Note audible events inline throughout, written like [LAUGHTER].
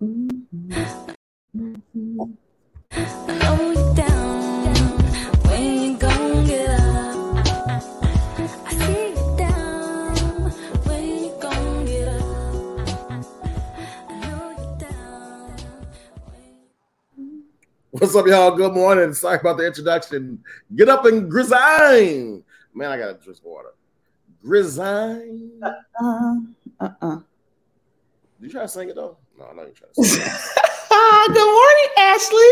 What's up, y'all? Good morning. Sorry about the introduction. Get up and grizzine. Man, I gotta drink water. Grizzine. Uh-uh. Uh-uh. Did you try to sing it though? No, no, you're trying to sing it. [LAUGHS] Good morning, Ashley.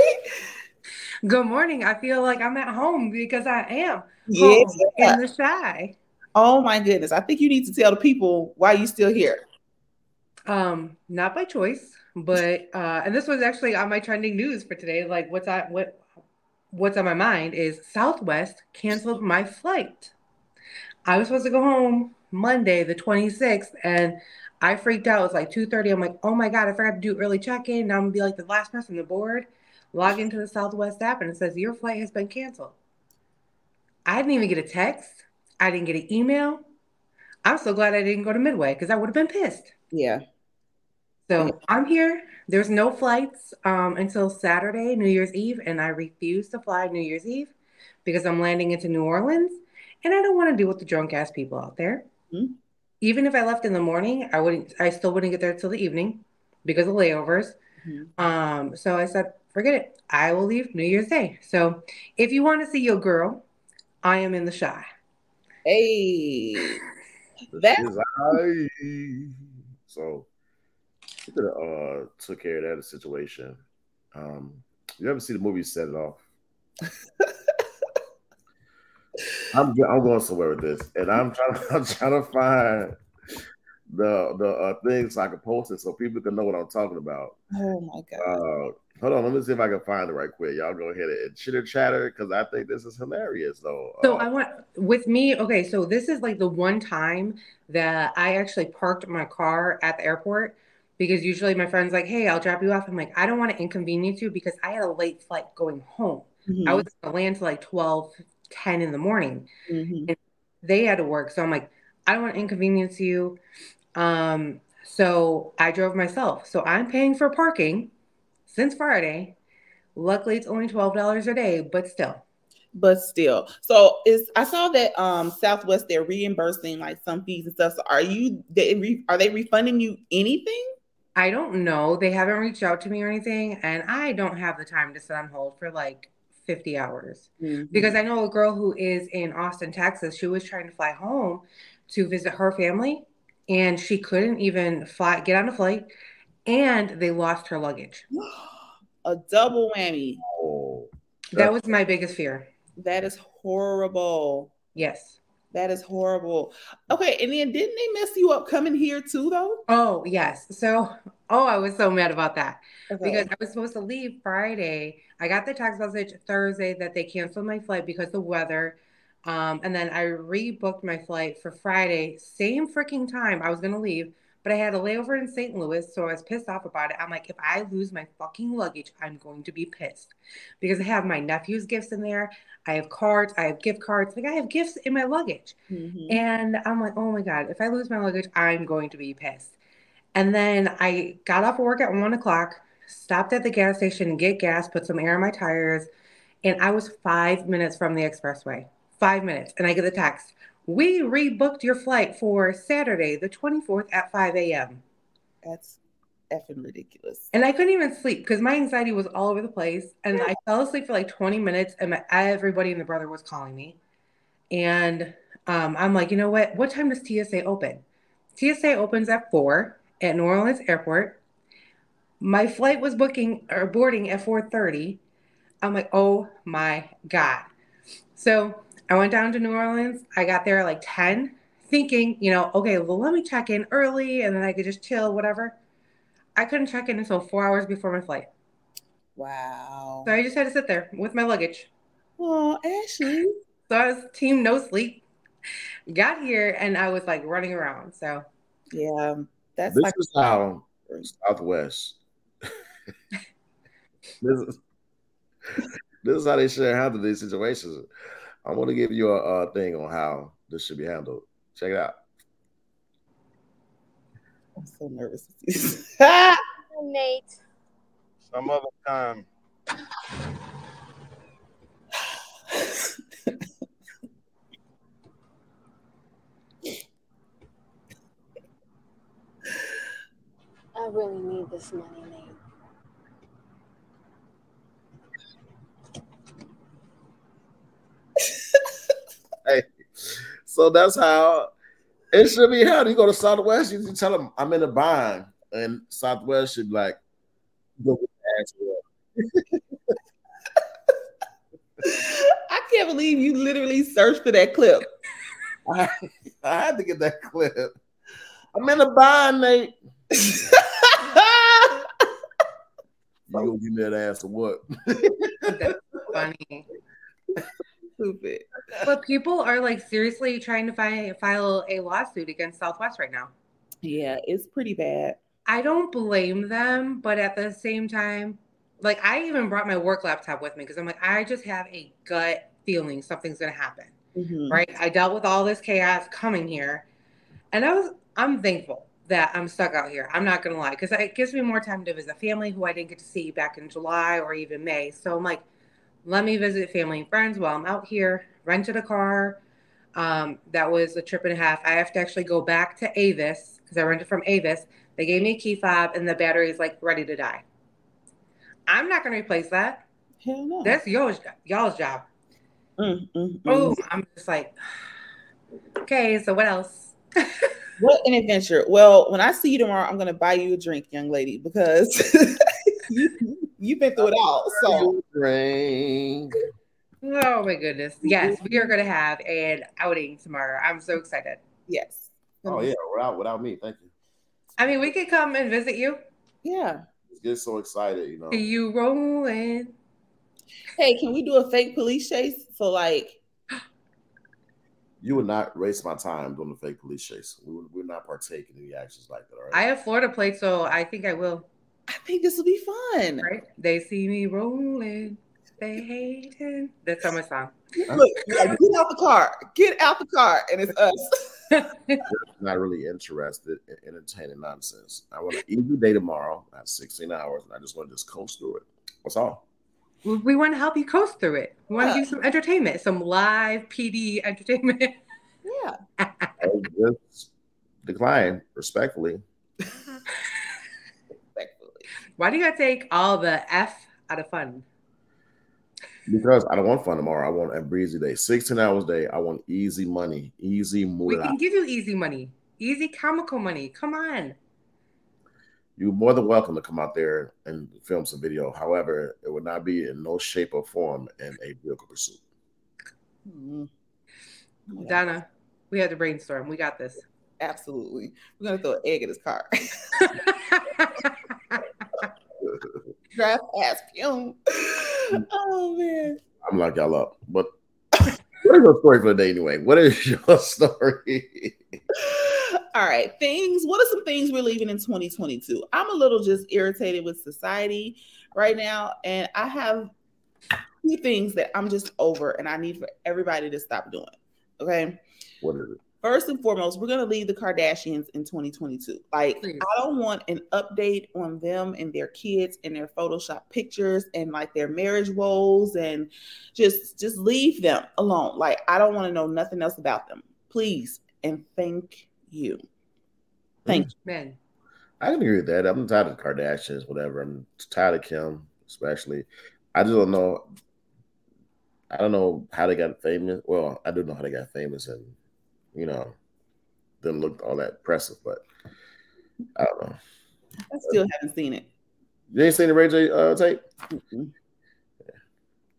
Good morning. I feel like I'm at home because I am Yeah. home in the Chi. Oh my goodness. I think you need to tell the people why you still here. Um, not by choice, but uh, and this was actually on my trending news for today. Like, what's on what what's on my mind is Southwest canceled my flight. I was supposed to go home Monday, the 26th, and I freaked out. It was like 2:30. I'm like, oh my god, I forgot to do early check-in. Now I'm gonna be like the last person on the board. Log into the Southwest app and it says your flight has been canceled. I didn't even get a text. I didn't get an email. I'm so glad I didn't go to Midway because I would have been pissed. Yeah. So I'm here. There's no flights um, until Saturday, New Year's Eve, and I refuse to fly New Year's Eve because I'm landing into New Orleans, and I don't want to deal with the drunk ass people out there. Mhm. Even if I left in the morning, I wouldn't. I still wouldn't get there till the evening because of layovers. Mhm. Um, so I said, forget it. I will leave New Year's Day. So if you want to see your girl, I am in the Chi. Hey. that's Grizzine. So we could have uh took care of that situation. Um, you ever see the movie Set It Off? [LAUGHS] I'm I'm going somewhere with this, and I'm trying [LAUGHS] I'm trying to find the the uh, things so I can post it so people can know what I'm talking about. oh my god. Uh, hold on, let me see if I can find it right quick. Y'all go ahead and chitter chatter because I think this is hilarious though. So Uh, I want with me, okay, so this is like the one time that I actually parked my car at the airport because usually my friend's like, hey, I'll drop you off. I'm like, I don't want to inconvenience you because I had a late flight going home. Mhm. I was gonna land till like 12, 10 in the morning. Mhm. They had to work. So I'm like, I don't want to inconvenience you. Um, so I drove myself. So I'm paying for parking since Friday. Luckily, it's only $12 a day, but still. But still, so is I saw that um Southwest they're reimbursing like some fees and stuff. So are you they re, are they refunding you anything? I don't know. They haven't reached out to me or anything, and I don't have the time to sit on hold for like 50 hours. Mhm. Because I know a girl who is in Austin, Texas. She was trying to fly home to visit her family, and she couldn't even fly get on a flight, and they lost her luggage. [GASPS] a double whammy. oh, That was my biggest fear. That is horrible. Yes. That is horrible. Okay, and then didn't they mess you up coming here too, though? Oh, yes. So, oh, I was so mad about that. Okay. because I was supposed to leave Friday. I got the text message Thursday that they canceled my flight because of the weather. Um, and then I rebooked my flight for Friday, same freaking time I was gonna leave, but I had a layover in St. Louis, so I was pissed off about it. I'm like, if I lose my fucking luggage, I'm going to be pissed because I have my nephew's gifts in there. I have cards, I have gift cards, like I have gifts in my luggage. Mhm. And I'm like, oh my God, if I lose my luggage, I'm going to be pissed. And then I got off work at one o'clock, stopped at the gas station to get gas, put some air in my tires, and I was five minutes from the expressway. Five minutes. And I get the text. We rebooked your flight for Saturday, the 24th at 5 a.m. That's effing ridiculous. And I couldn't even sleep because my anxiety was all over the place. And I fell asleep for like 20 minutes, and my, everybody and the brother was calling me. And um, I'm like, you know what? What time does TSA open? TSA opens at four at New Orleans Airport. My flight was booking or boarding at 4:30. I'm like, oh my God. So I went down to New Orleans. I got there at like 10, thinking, you know, okay, well, let me check in early and then I could just chill, whatever. I couldn't check in until four hours before my flight. Wow. So I just had to sit there with my luggage. Oh, Ashley. So I was team no sleep. Got here and I was like running around. So Yeah, that's this like is how Southwest. [LAUGHS] this is this is how they should handle these situations. I'm going to give you a, a thing on how this should be handled. Check it out. I'm so nervous. [LAUGHS] Nate. Some other time. I really need this money, Nate. Hey, so that's how it should be. How do you go to Southwest? You tell them I'm in a bind, and Southwest should be like, go get the ass. [LAUGHS] I can't believe you literally searched for that clip. [LAUGHS] I, I had to get that clip. I'm in a bind, Nate. [LAUGHS] You gonna give me that ass or what? That's funny. Stupid. But people are like seriously trying to fi- file a lawsuit against Southwest right now. Yeah, it's pretty bad. I don't blame them, but at the same time, like I even brought my work laptop with me because I'm like, I just have a gut feeling something's gonna happen. Mhm. Right? I dealt with all this chaos coming here, and I was I'm thankful that I'm stuck out here. I'm not gonna lie, because it gives me more time to visit family who I didn't get to see back in July or even May. So I'm like, let me visit family and friends while I'm out here. Rented a car. Um, that was a trip and a half. I have to actually go back to Avis because I rented from Avis. They gave me a key fob and the battery is like ready to die. I'm not gonna replace that. Hell no. That's yours, y'all's job. Mm, mm, mm. Oh, I'm just like, okay. So what else? [LAUGHS] What an adventure. Well, when I see you tomorrow, I'm gonna buy you a drink, young lady, because [LAUGHS] you've been through it all. So Drink. Oh my goodness. Yes, we are gonna have an outing tomorrow. I'm so excited. yes. Oh yeah, without without me, thank you. I mean, we could come and visit you. Yeah. Just get so excited, you know. See you rolling. Hey, can we do a fake police chase? So like You would not waste my time doing the fake police chase. We would, we would not partake in any actions like that. All right. I have Florida plates, so I think I will. I think this will be fun. Right? They see me rolling. They hating. That's on my song. Look, get out the car. Get out the car. And it's us. not really interested in entertaining nonsense. I want an easy day tomorrow. I have 16 hours, and I just want to just coast through it. That's all. We- We want to help you coast through it. We want to Yeah. give you some entertainment, some live PD entertainment. Yeah. [LAUGHS] I just decline respectfully. Respectfully. Why do you gotta take all the F out of fun? Because I don't want fun tomorrow. I want a breezy day. 16 hours a day. I want easy money, easy We can give you easy money, easy comical money. Come on. You're more than welcome to come out there and film some video. However, it would not be in no shape or form in a vehicle pursuit. Mhm. Yeah, Donna, we had to brainstorm. We got this. absolutely. We're gonna throw an egg in his car. [LAUGHS] [LAUGHS] Drive past him. Oh man. I'm like y'all up. But what is your story for the day anyway? What is your [LAUGHS] story? All right, things. What are some things we're leaving in 2022? I'm a little just irritated with society right now, and I have two things that I'm just over, and I need for everybody to stop doing. Okay. what is it? First and foremost, we're gonna leave the Kardashians in 2022. Like, Please. I don't want an update on them and their kids and their Photoshop pictures and like their marriage woes and just just leave them alone. Like, I don't want to know nothing else about them. Please and thank you. Thank mm. you. Man, I can agree with that. I'm tired of the Kardashians, whatever. I'm tired of Kim, especially. I just don't know. I don't know how they got famous. Well, I do know how they got famous, and you know, didn't look all that impressive. But I don't know. I still haven't seen it. You ain't seen the Ray J uh, tape? Mm-mm.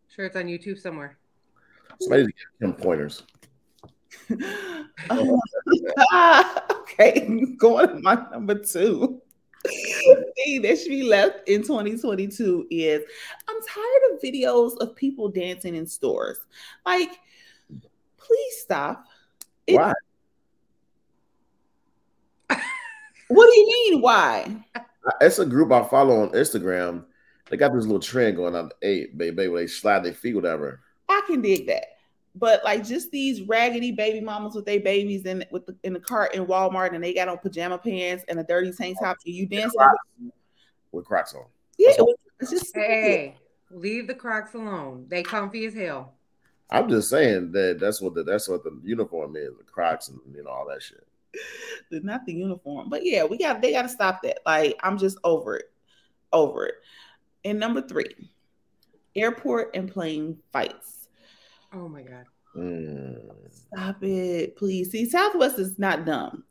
sure it's on YouTube somewhere. Somebody need to give Kim pointers. [LAUGHS] Okay, going to my number two. thing that should be left in 2022 is I'm tired of videos of people dancing in stores. Like, please stop. It- Why? [LAUGHS] What do you mean? Why? It's a group I follow on Instagram. They got this little trend going on. Hey, baby, where they slide their feet, whatever. I can dig that. But like just these raggedy baby mamas with their babies in with the, in the cart in Walmart and they got on pajama pants and a dirty tank oh, top and you dancing. with Crocs on. Yeah, it's just Hey, leave the Crocs alone. They comfy as hell. I'm just saying that that's what the that's what the uniform is, the Crocs and you know all that shit. not the uniform. But yeah, we got they got to stop that. Like I'm just over it, over it. And number three, airport and plane fights. Oh my god. Mm. Stop it, please. See, Southwest is not dumb.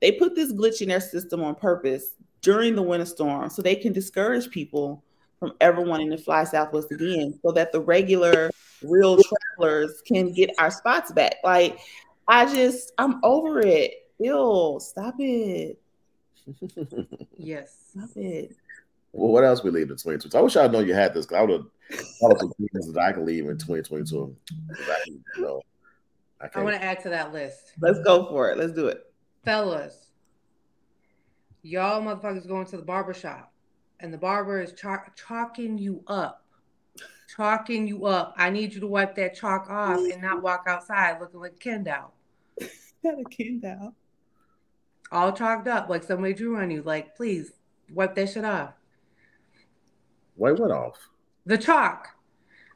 They put this glitch in their system on purpose during the winter storm so they can discourage people from ever wanting to fly Southwest again so that the regular, real travelers can get our spots back. Like, I just, I'm over it. Ew, stop it. [LAUGHS] Yes. Stop it. Well, what else we leave in 2022? I wish I'd known you had this because I would have thought of some things that I can leave in 2022. I, you know, I I want to add to that list. Let's go for it. Let's do it. Fellas, y'all motherfuckers going to the barber shop and the barber is chalk- chalking you up. Chalking you up. I need you to wipe that chalk off and not walk outside looking like Ken doll. [LAUGHS] Got a kid down. All chalked up like somebody drew on you. Like, please wipe that shit off. Wait, what off? The chalk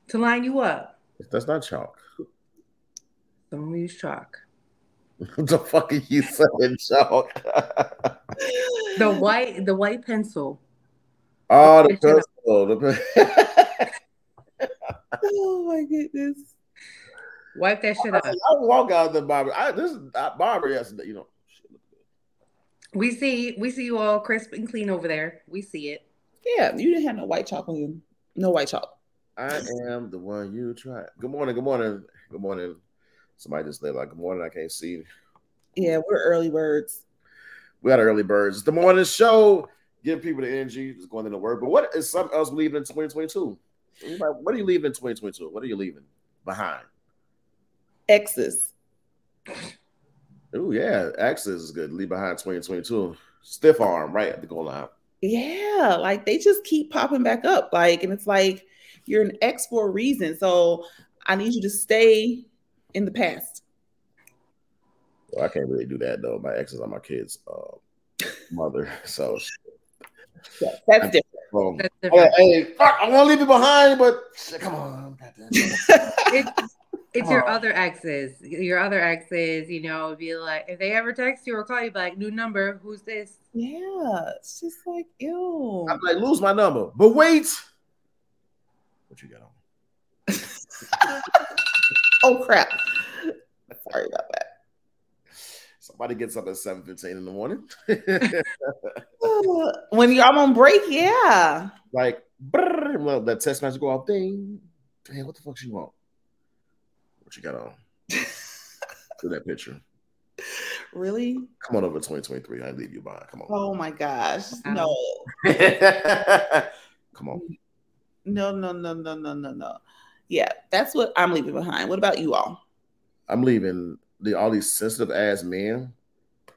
to line you up. That's not chalk. Don't use chalk. [LAUGHS] the fuck are you saying, chalk? The white, the white pencil. Oh, the It's in a- pencil. The [LAUGHS] [LAUGHS] Oh my goodness. Wipe that shit up. I up. walk out of the barber. I, this is uh, barber yesterday. You know, shit look good. We see, we see you all crisp and clean over there. We see it. Yeah, you didn't have no white chalk on you. No white chalk. I am the one you try. Good morning. Good morning. Good morning. Somebody just said like, "Good morning." I can't see. Yeah, we're early birds. We got early birds. It's the morning show. Give people the energy. Just going into work. But what is something else leaving in 2022? What are you leaving in 2022? What are you leaving behind? X's. Oh yeah, Axis is good. Leave behind 2022. Stiff arm right at the goal line. Yeah, like they just keep popping back up. Like, and it's like you're an X for a reason. So I need you to stay in the past. Well, I can't really do that though. My ex is on my kid's uh, mother, [LAUGHS] so. Yeah, that's different. Um, That's hey, different. hey, fuck, I want to leave it behind, but shit, come on, goddamn. [LAUGHS] It's, it's your Oh. other exes. Your other exes, you know, be like, if they ever text you or call you, be like, new number, who's this? yeah, it's just like ew. I'm like, lose my number, but wait. What you got on? [LAUGHS] Oh crap. Sorry about that. Somebody gets up at seven fifteen in the morning. [LAUGHS] When you're I'm on break, yeah. like, brrr, well, that text message go off. Ding. Damn, what the fuck you want? What you got on? [LAUGHS] Do that picture. Really? Come on over 2023. I leave you behind. Come on. Oh my gosh. No. [LAUGHS] Come on. No, no, no, no, no, no, no. Yeah, that's what I'm leaving behind. What about you all? I'm leaving the all these sensitive ass men.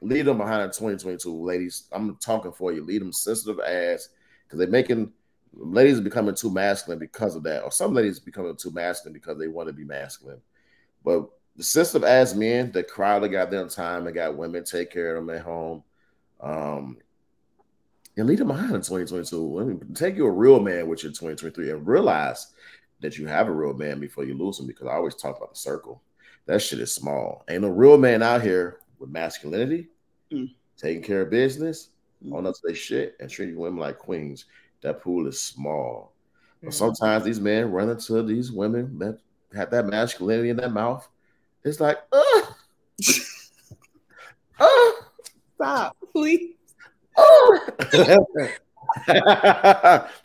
Leave them behind in 2022, ladies. I'm talking for you. Leave them sensitive ass because they're making ladies becoming too masculine because of that, or some ladies becoming too masculine because they want to be masculine. But the sensitive ass men that cry they got their time and got women take care of them at home. Um, and leave them behind in 2022. I mean, take you a real man with you in 2023 and realize that you have a real man before you lose him because I always talk about the circle. That shit is small. Ain't no real man out here with masculinity, Mm. taking care of business, Mm. on up to their shit, and treating women like queens. That pool is small. But Mhm. sometimes these men run into these women that have that masculinity in their mouth. It's like, ugh. [LAUGHS] ugh. Stop, please. [LAUGHS]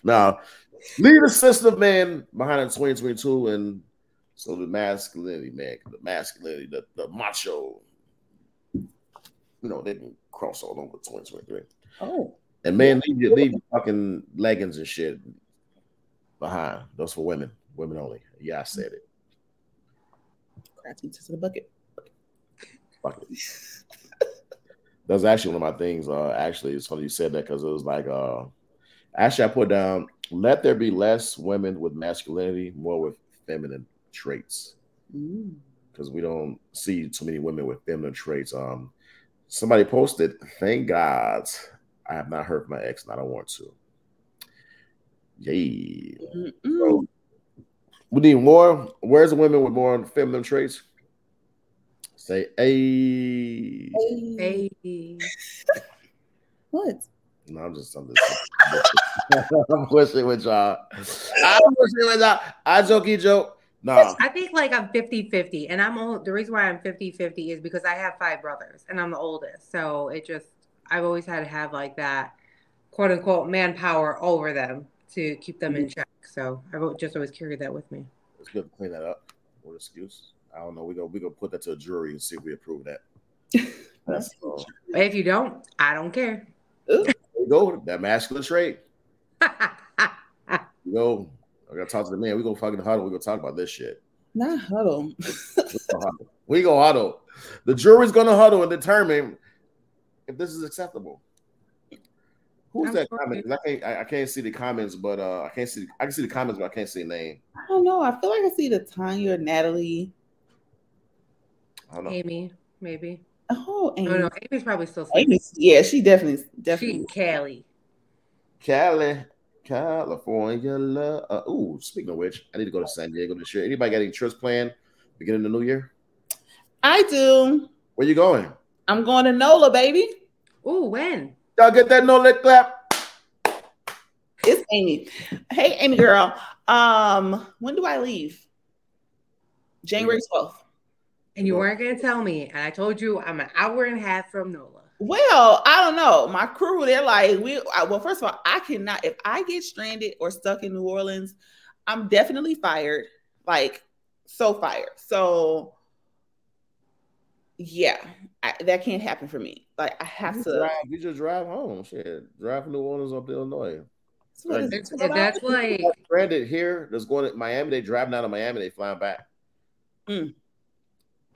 now, leave the system man behind in 2022 and so the masculinity, man, the masculinity, the, the macho, you know, they can cross all over 2023. Oh, And man, leave your, leave your fucking leggings and shit behind. Those for women, women only. Yeah, I said it. crap into the bucket. Fuck it. That was actually one of my things. Uh, actually, it's funny you said that because it was like, uh, actually, I put down, let there be less women with masculinity, more with feminine traits, Mm. because we don't see too many women with feminine traits. Um, somebody posted, thank God, I have not heard from my ex, and I don't want to. Yay. Mm-mm. We need more. Where's the women with more feminine traits? Say, hey. Hey. [LAUGHS] What? No, I'm just I'm just [LAUGHS] I'm pushing with y'all. I'm pushing with y'all. I jokey joke. No, I think like I'm 50 50. And I'm old. The reason why I'm 50 50 is because I have five brothers and I'm the oldest. So it just, I've always had to have like that quote unquote manpower over them to keep them in check. So I've just always carried that with me. it's good to clean that up. What excuse? I don't know. We go we gonna put that to a jury and see if we approve that. [LAUGHS] That's uh, if you don't, I don't care. there we go. That masculine [LAUGHS] trait. You go. I gotta talk to the man. We gonna fucking huddle. We gonna talk about this shit. Not huddle. We gonna huddle. We gonna huddle. The jury's gonna huddle and determine if this is acceptable. Who's I'm that sure comment? 'Cause I can't. I, I can't see the comments, but uh, I can't see. I can see the comments, but I can't see the name. I don't know. I feel like I see the Tanya or Natalie. I don't know. Amy, maybe. Oh, Amy. No, no, Amy's probably still sleeping. Amy. Yeah, she definitely, She definitely. and Callie. Cali, California love. Uh, ooh, speaking of which, I need to go to San Diego this year. Anybody got any trips planned beginning of the new year? I do. Where you going? I'm going to NOLA, baby. Ooh, when? Y'all get that no lip clap? It's Amy. Hey, Amy girl. Um, when do I leave? January 12th. And you weren't gonna tell me, and I told you I'm an hour and a half from NOLA. Well, I don't know. My crew, they're like, we I- well, first of all, I cannot if I get stranded or stuck in New Orleans, I'm definitely fired. Like so fired. So yeah, I, that can't happen for me. Like I have You, to. drive, you just drive home. Shit, drive from New Orleans up to Illinois. That's what Like, it's If, that's like, stranded here. That's going to Miami. They driving out of Miami. They flying back. Mm.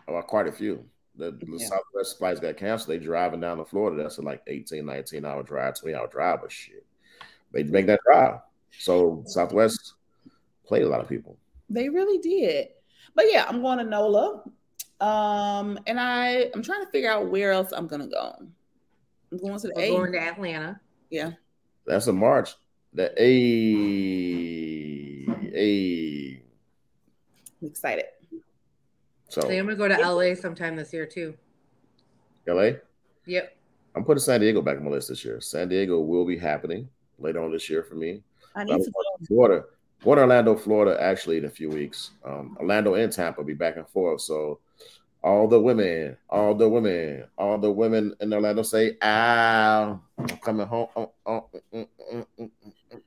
Oh, quite a few. The, the Yeah. Southwest flights got canceled. They driving down to Florida. That's a like 18, 19 hour drive, 20 hour drive, but shit. They make that drive. So Southwest played a lot of people. They really did. But yeah, I'm going to NOLA. Um, and I I'm trying to figure out where else I'm gonna go. I'm going to the we're A. going to Atlanta. Yeah. That's in March. The A A I'm excited. So I think I'm gonna go to LA sometime this year too. LA. Yep. I'm putting San Diego back on my list this year. San Diego will be happening later on this year for me. I need going to to Florida. Going to Orlando, Florida, actually in a few weeks. Um, Orlando and Tampa will be back and forth. So all the women, all the women, all the women in Orlando say, "Ow, I'm coming home." Oh, oh, mm, mm, mm, mm, mm.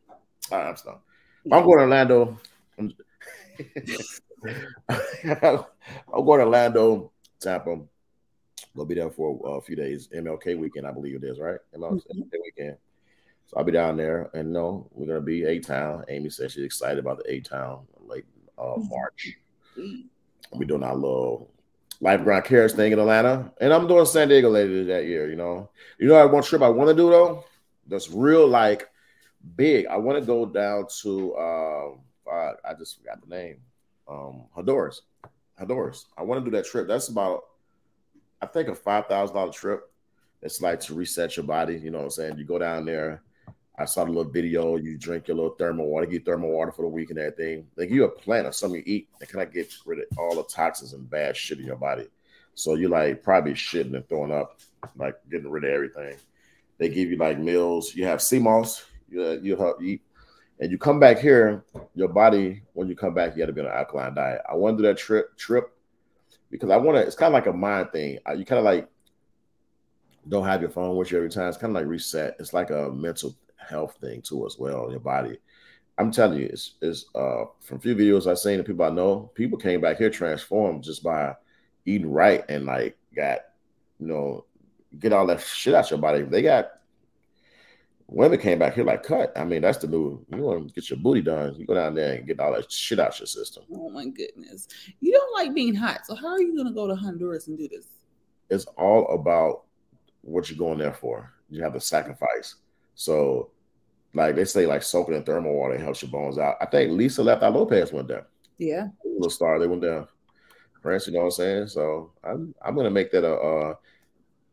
All right, I'm sorry. If I'm going to Orlando. [LAUGHS] [LAUGHS] [LAUGHS] I'm, going to Orlando, Tampa. We'll be there for a few days. MLK weekend, I believe it is, right? MLK weekend. So I'll be down there, and no, we're gonna be A Town. Amy said she's excited about the A Town late uh, March. We're doing our little Life Ground Cares thing in Atlanta, and I'm doing San Diego later that year. You know, you know, I one trip I want to do though. That's real like big. I want to go down to. Uh, I just forgot the name. Um, Honduras. Honduras. I want to do that trip. That's about, I think, a five thousand dollar trip. It's like to reset your body. You know what I'm saying? You go down there. I saw the little video. You drink your little thermal water, get thermal water for the week and everything. They give you a plan of something you eat that kind of get rid of all the toxins and bad shit in your body. So you're like probably shitting and throwing up, like getting rid of everything. They give you like meals. You have sea moss. You you help eat, and you come back here. Your body when you come back, you got to be on an alkaline diet. I want to do that trip trip because I want to. It's kind of like a mind thing. You kind of like don't have your phone with you every time. It's kind of like reset. It's like a mental health thing too as well. Your body. I'm telling you, it's, it's uh from a few videos I've seen and people I know, people came back here transformed just by eating right and like got, you know, get all that shit out your body. They got women came back here like cut. I mean, that's the new you want to get your booty done. You go down there and get all that shit out your system. Oh my goodness. You don't like being hot. So how are you gonna go to Honduras and do this? It's all about what you're going there for. You have to sacrifice. So like they say, like soaking in thermal water helps your bones out. I think Lisa Left Eye Lopes went there. Yeah. little star. They went down. France, you know what I'm saying? So I'm I'm gonna make that a. Uh,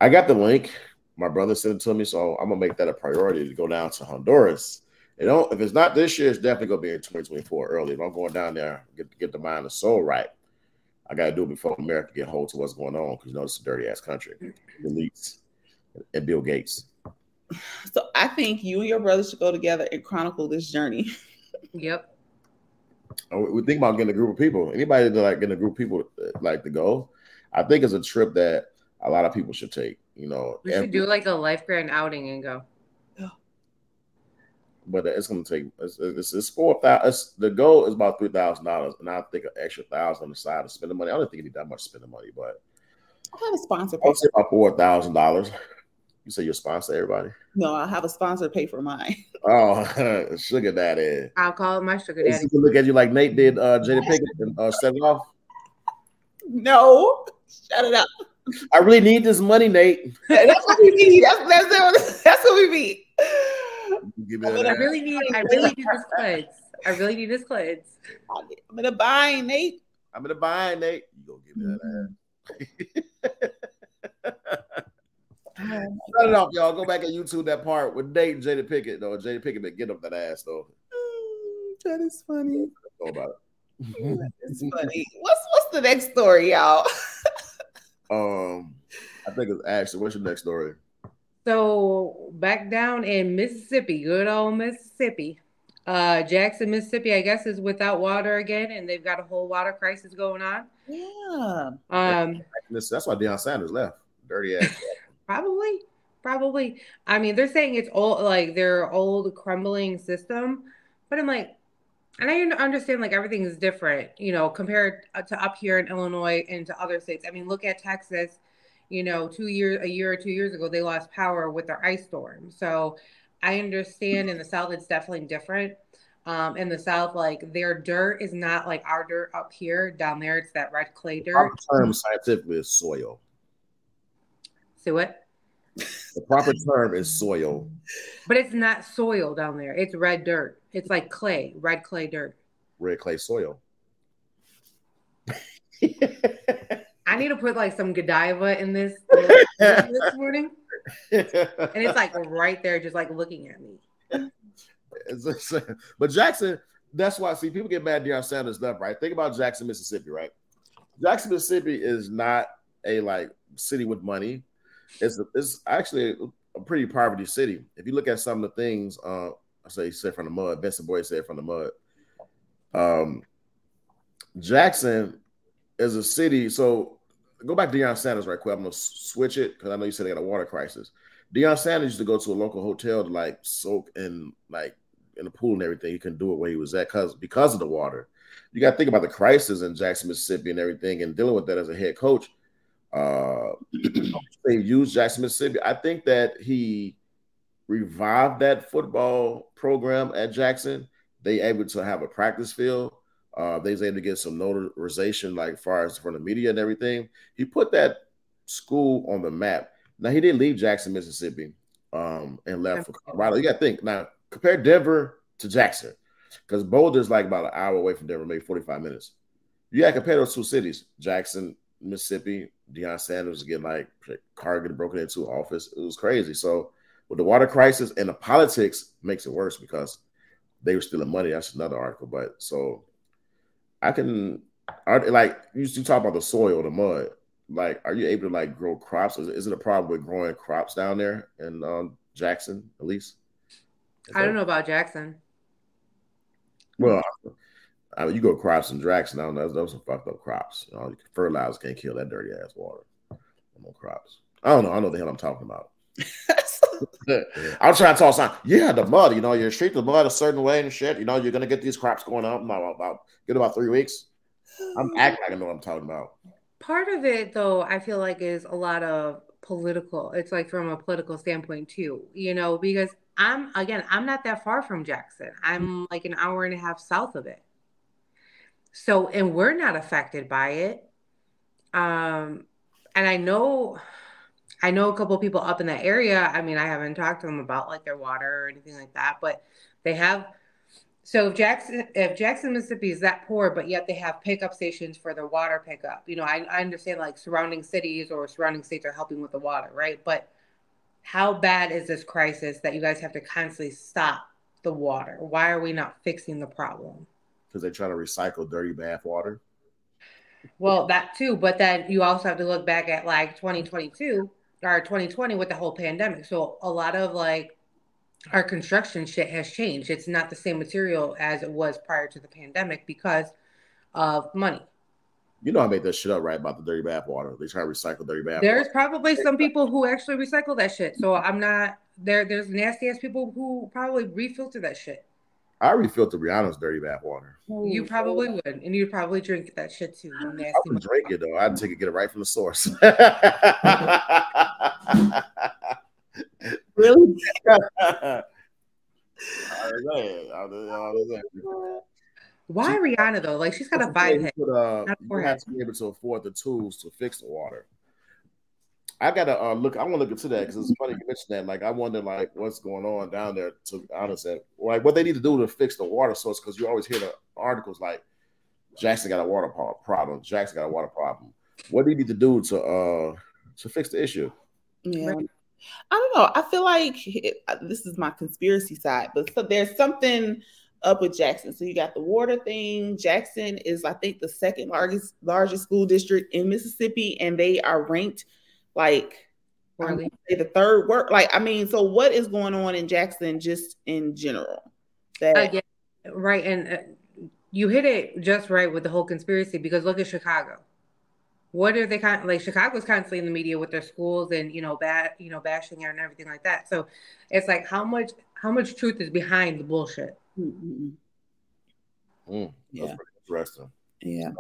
I got the link. My brother sent it to me, so I'm gonna make that a priority to go down to Honduras It don't if it's not this year, it's definitely gonna be in 2024 early. If I'm going down there, get get the mind and soul right. I gotta do it before America get hold to what's going on because you know it's a dirty ass country. The elites and Bill Gates. So I think you and your brother should go together and chronicle this journey. [LAUGHS] Yep. We think about getting a group of people. Anybody that like getting a group of people uh, like to go, I think it's a trip that a lot of people should take. You know, We and- should do like a life grand outing and go. but it's gonna take it's, it's, it's four thousand. The goal is about three thousand dollars, and I think an extra thousand on the side to spend the money. I don't think you need that much spending money, but I have a sponsor. I would say about four thousand dollars. You say you sponsor everybody? No, I have a sponsor pay for mine. [LAUGHS] Oh, [LAUGHS] sugar daddy. I'll call my sugar They daddy. look at you like Nate did uh, Jada Pinkett and uh, set it off. No, shut it up. I really need this money, Nate. [LAUGHS] That's what we need. That's that's. That's what we need. Give I'm I really need. I really need this clothes. I really need this clothes. I'm gonna buy Nate. I'm in the bind, Nate. You gonna give me that ass. [LAUGHS] Shut it off, y'all. Go back and YouTube that part with Nate and Jada Pinkett, though. Jada Pinkett been getting up that ass, though. Mm, That is funny. Know about it. It's funny. What's what's the next story, y'all? [LAUGHS] Um, I think it's Ashley. What's your next story? So back down in Mississippi, good old Mississippi. Uh, Jackson, Mississippi, I guess is without water again, and they've got a whole water crisis going on. Yeah. Um, That's why Deion Sanders left. Dirty ass. [LAUGHS] Probably, probably. I mean, they're saying it's old, like their old crumbling system, but I'm like, and I understand like everything is different, you know, compared uh, to up here in Illinois and to other states. I mean, look at Texas. You know, two years, a year or two years ago, they lost power with their ice storm. So I understand in the South, it's definitely different. Um, in the South, like their dirt is not like our dirt up here. Down there, it's that red clay dirt. proper term scientifically is soil. See what? The proper term is soil. But it's not soil down there. It's red dirt. It's like clay, red clay dirt. Red clay soil. [LAUGHS] I need to put like some Godiva in this [LAUGHS] this morning, and it's like right there, just like looking at me. [LAUGHS] But Jackson, that's why see people get mad Deion Sanders stuff, right? Think about Jackson, Mississippi, right? Jackson, Mississippi is not a like city with money. It's it's actually a pretty poverty city. If you look at some of the things, uh, I say said from the mud. Vincent Boyd said from the mud. Um, Jackson is a city. So go back to Deion Sanders right quick. I'm gonna switch it because I know you said they got a water crisis. Deion Sanders used to go to a local hotel to like soak in like in the pool and everything. He couldn't do it where he was at because because of the water. You got to think about the crisis in Jackson, Mississippi, and everything, and dealing with that as a head coach. Uh, they used Jackson, Mississippi. I think that he revived that football program at Jackson. They able to have a practice field. Uh, they was able to get some notarization, like far as from the media and everything. He put that school on the map. Now he didn't leave Jackson, Mississippi, um, and left for Colorado. You got to think now. Compare Denver to Jackson, because Boulder's like about an hour away from Denver, maybe forty-five minutes. You got to compare those two cities. Jackson, Mississippi. Deion Sanders getting like car getting broken into office. It was crazy. So with the water crisis and the politics makes it worse because they were stealing money. That's another article. But so I can are like you you talk about the soil, the mud. Like, are you able to like grow crops? Is, is it a problem with growing crops down there in um, Jackson, at least? Is I don't know about Jackson. Well, I mean, you go crops Jackson. I don't know. Those are fucked up crops. You know, fertilizer can't kill that dirty ass water. No crops. I don't know. I don't know the hell I'm talking about. [LAUGHS] I'm trying to talk something. Yeah, the mud. You know, you treat the mud a certain way and shit. You know, you're gonna get these crops going up in about, about get about three weeks. I'm [SIGHS] acting like I know what I'm talking about. Part of it, though, I feel like is a lot of political. It's like from a political standpoint too, you know, because I'm again, I'm not that far from Jackson. I'm like an hour and a half south of it. So, and we're not affected by it. Um, and I know, I know a couple people up in that area. I mean, I haven't talked to them about like their water or anything like that, but they have. So if Jackson, if Jackson, Mississippi is that poor, but yet they have pickup stations for their water pickup, you know, I, I understand like surrounding cities or surrounding states are helping with the water, right? But how bad is this crisis that you guys have to constantly stop the water? Why are we not fixing the problem? Because they're trying to recycle dirty bath water. Well, that too, but then you also have to look back at like 2022 or 2020 with the whole pandemic. So a lot of like our construction shit has changed. It's not the same material as it was prior to the pandemic because of money. You know I made that shit up right about the dirty bath water. They try to recycle dirty bath. There's water. probably some people who actually recycle that shit. So I'm not there. There's nasty ass people who probably refilter that shit. I refilter Rihanna's dirty bath water. You probably would, and you'd probably drink that shit too. you I would drink it though. I'd take it, get it right from the source. Really? Why Rihanna though? Like she's got a vibe. head. But, uh, you have her. to be able to afford the tools to fix the water. I gotta uh, look. I want to look into that because it's funny you mentioned that. Like, I wonder like what's going on down there. To be honest, like what they need to do to fix the water source because you always hear the articles like Jackson got a water problem. Jackson got a water problem. What do you need to do to uh to fix the issue? Yeah. I don't know. I feel like it, uh, this is my conspiracy side, but so there's something up with Jackson. So you got the water thing. Jackson is, I think, the second largest largest school district in Mississippi, and they are ranked like I'm Poorly. gonna say the third work. Like, I mean, so what is going on in Jackson just in general? That Uh, yeah, right. And uh, you hit it just right with the whole conspiracy because look at Chicago. What are they kind like? Chicago's constantly in the media with their schools and you know bad you know bashing her and everything like that. So it's like how much how much truth is behind the bullshit? Mm-mm. Mm, that's Yeah. pretty interesting. yeah.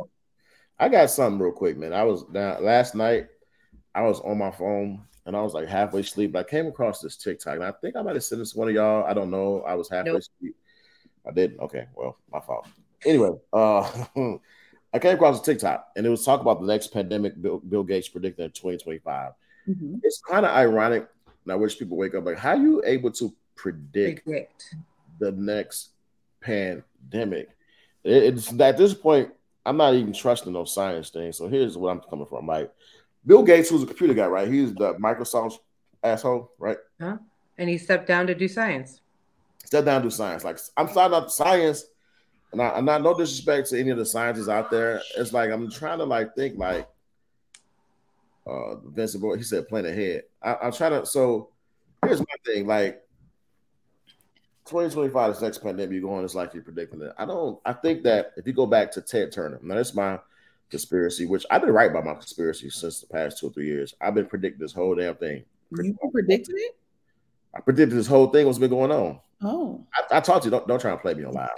I got something real quick, man. I was down last night. I was on my phone and I was like halfway asleep. I came across this TikTok, and I think I might have sent this to one of y'all. I don't know. I was halfway Nope. asleep. I didn't. Okay, well, my fault. Anyway, uh, [LAUGHS] I came across a TikTok, and it was talk about the next pandemic. Bill, Bill Gates predicted in 2025. Mhm. It's kind of ironic. And I wish people wake up like, how are you able to predict Predict. the next pandemic. It- It's at this point, I'm not even trusting those science things. So here's what I'm coming from. Like Bill Gates, who's a computer guy, right? He's the Microsoft asshole, right? Huh? And he stepped down to do science. Step down to do science. Like I'm starting up science, and I, I'm not no disrespect to any of the scientists out there. It's like I'm trying to like think like uh Vincent Boy, he said plan ahead. I, I'm trying to so here's my thing, like 2025 is next pandemic you're going, it's like you're predicting it. I don't I think that if you go back to Ted Turner, now that's my conspiracy, which I've been right about my conspiracy since the past two or three years. I've been predicting this whole damn thing. You predicted it? I predicted this whole thing what's been going on. Oh. I, I talked to you, don't, don't try and play me on live.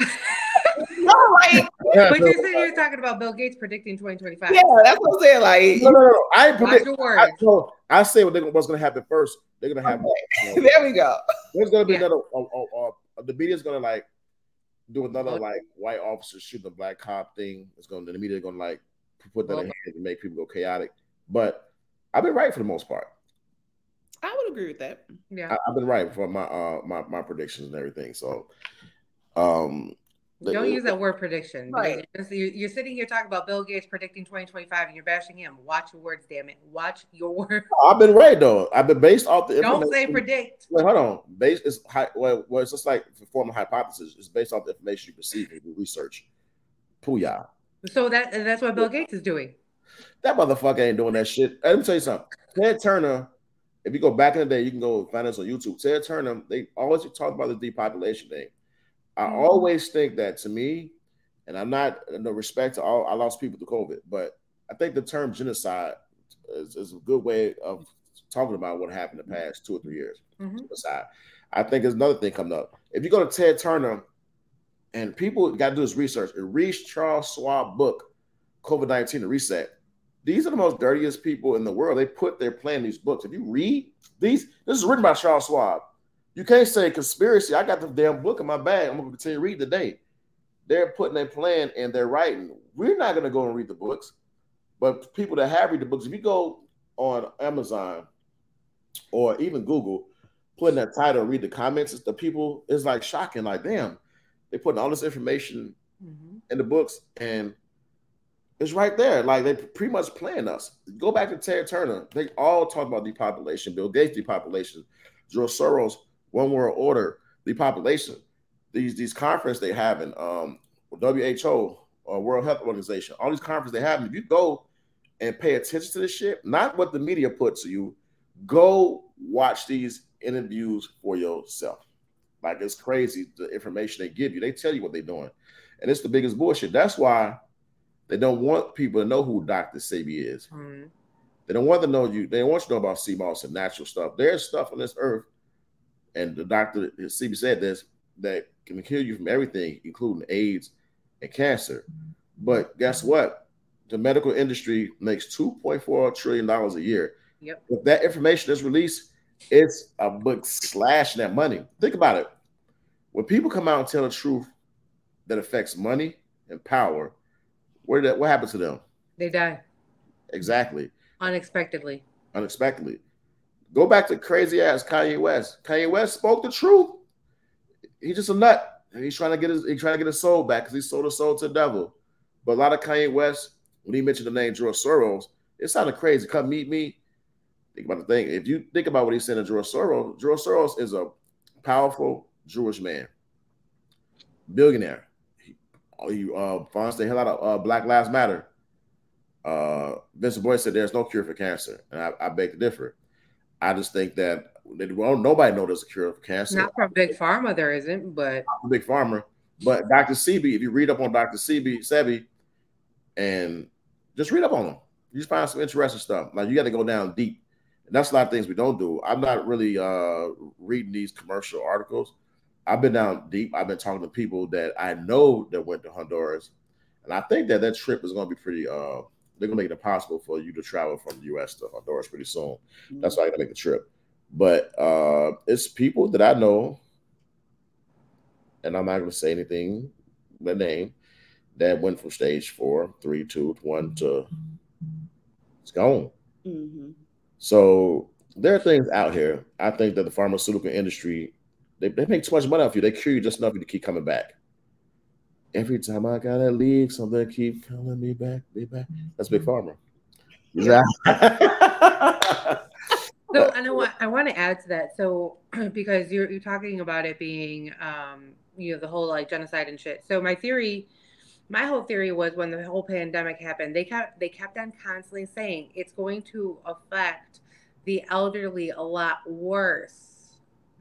No, like, But you [LAUGHS] said you were talking about Bill Gates predicting 2025. yeah, that's what I'm saying. Like, No, no, no, no. I predict. I, words. I say what they, what's going to happen first. They're going to have. you [LAUGHS] know, [LAUGHS] there we go. there's going to be Yeah. another. Uh, uh, uh, the media's going to like do another like white officer shooting a black cop thing. It's going. to The media going to like put that in Okay. and make people go chaotic. But I've been right for the most part. I would agree with that. Yeah. I, I've been right for my uh my, my predictions and everything. So, um, Don't use that word prediction. Right. You're, you're sitting here talking about Bill Gates predicting 2025 and you're bashing him. Watch your words, damn it. Watch your words. I've been right though. I've been based off the. Don't say predict. Wait, hold on. Based is high. Well, well, it's just like the form of hypothesis. It's based off the information you receive and you research. Pooyah. So that that's what Bill Gates is doing. That motherfucker ain't doing that shit. Let me tell you something. Ted Turner, if you go back in the day, you can go find us on YouTube. Ted Turner, they always talk about the depopulation thing. I Mhm. always think that to me, and I'm not no respect to all I lost people to COVID, but I think the term genocide is, is a good way of talking about what happened the past two or three years. Mhm. Genocide. I think there's another thing coming up. If you go to Ted Turner, and people got to do this research, and read Charles Schwab book, COVID 19 to reset. These are the most dirtiest people in the world. They put their plan in these books. If you read these, this is written by Charles Schwab. You can't say conspiracy. I got the damn book in my bag. I'm going to continue to read today. They're putting their plan and they're writing. We're not going to go and read the books, but people that have read the books, if you go on Amazon or even Google, put in that title, read the comments, the people, it's like shocking. Like, damn, they're putting all this information Mhm. in the books and it's right there. Like they pretty much playing us. Go back to Ted Turner. They all talk about depopulation. Bill Gates depopulation. George Soros, one world order, depopulation. these these conferences they having, um, WHO or World Health Organization, all these conferences they have. If you go and pay attention to this shit, not what the media puts to you, go watch these interviews for yourself. Like it's crazy the information they give you. They tell you what they're doing, and it's the biggest bullshit. That's why they don't want people to know who Dr. Sebi is. Mhm. They don't want to know you. They don't want you to know about sea moss and natural stuff. There's stuff on this earth, and the doctor Sebi said this that can kill you from everything, including AIDS and cancer. But guess what? The medical industry makes two point four trillion dollars a year. Yep. If that information is released, it's a book slashing that money. Think about it. When people come out and tell the truth that affects money and power, where that what happens to them? They die Exactly. unexpectedly. unexpectedly. Go back to crazy ass Kanye West. Kanye West spoke the truth. He's just a nut. And he's trying to get his he's trying to get his soul back because he sold his soul to the devil. But a lot of Kanye West, when he mentioned the name George Soros, it sounded crazy. Come meet me. Think about the thing. If you think about what he said to George Soros, George Soros is a powerful Jewish man, billionaire. He, he uh, funds the hell out of uh, Black Lives Matter. Uh, Vincent Boyd said there's no cure for cancer, and I, I beg to differ. I just think that well, nobody knows there's a cure for cancer. Not from Big Pharma, there isn't, but big farmer, but Dr. Sebi, if you read up on Dr. Sebi, Sebi, and just read up on him, you find some interesting stuff. Like you got to go down deep, and that's a lot of things we don't do. I'm not really uh, reading these commercial articles. I've been down deep. I've been talking to people that I know that went to Honduras, and I think that that trip is going to be pretty. Uh, they're going to make it impossible for you to travel from the U.S. to Honduras pretty soon. That's why I got to make the trip. But uh, it's people that I know, and I'm not going to say anything, the name that went from stage four, three, two, one to it's gone. Mhm. So there are things out here. I think that the pharmaceutical industry they, they make too much money off you. They cure you just enough for you to keep coming back. Every time I gotta leave, something keep calling me back, be back. That's big pharma. Yeah. [LAUGHS] So I know what I want to add to that. So [CLEARS THROAT] because you're you're talking about it being um you know the whole like genocide and shit. So my theory, my whole theory was when the whole pandemic happened, they kept they kept on constantly saying it's going to affect the elderly a lot worse.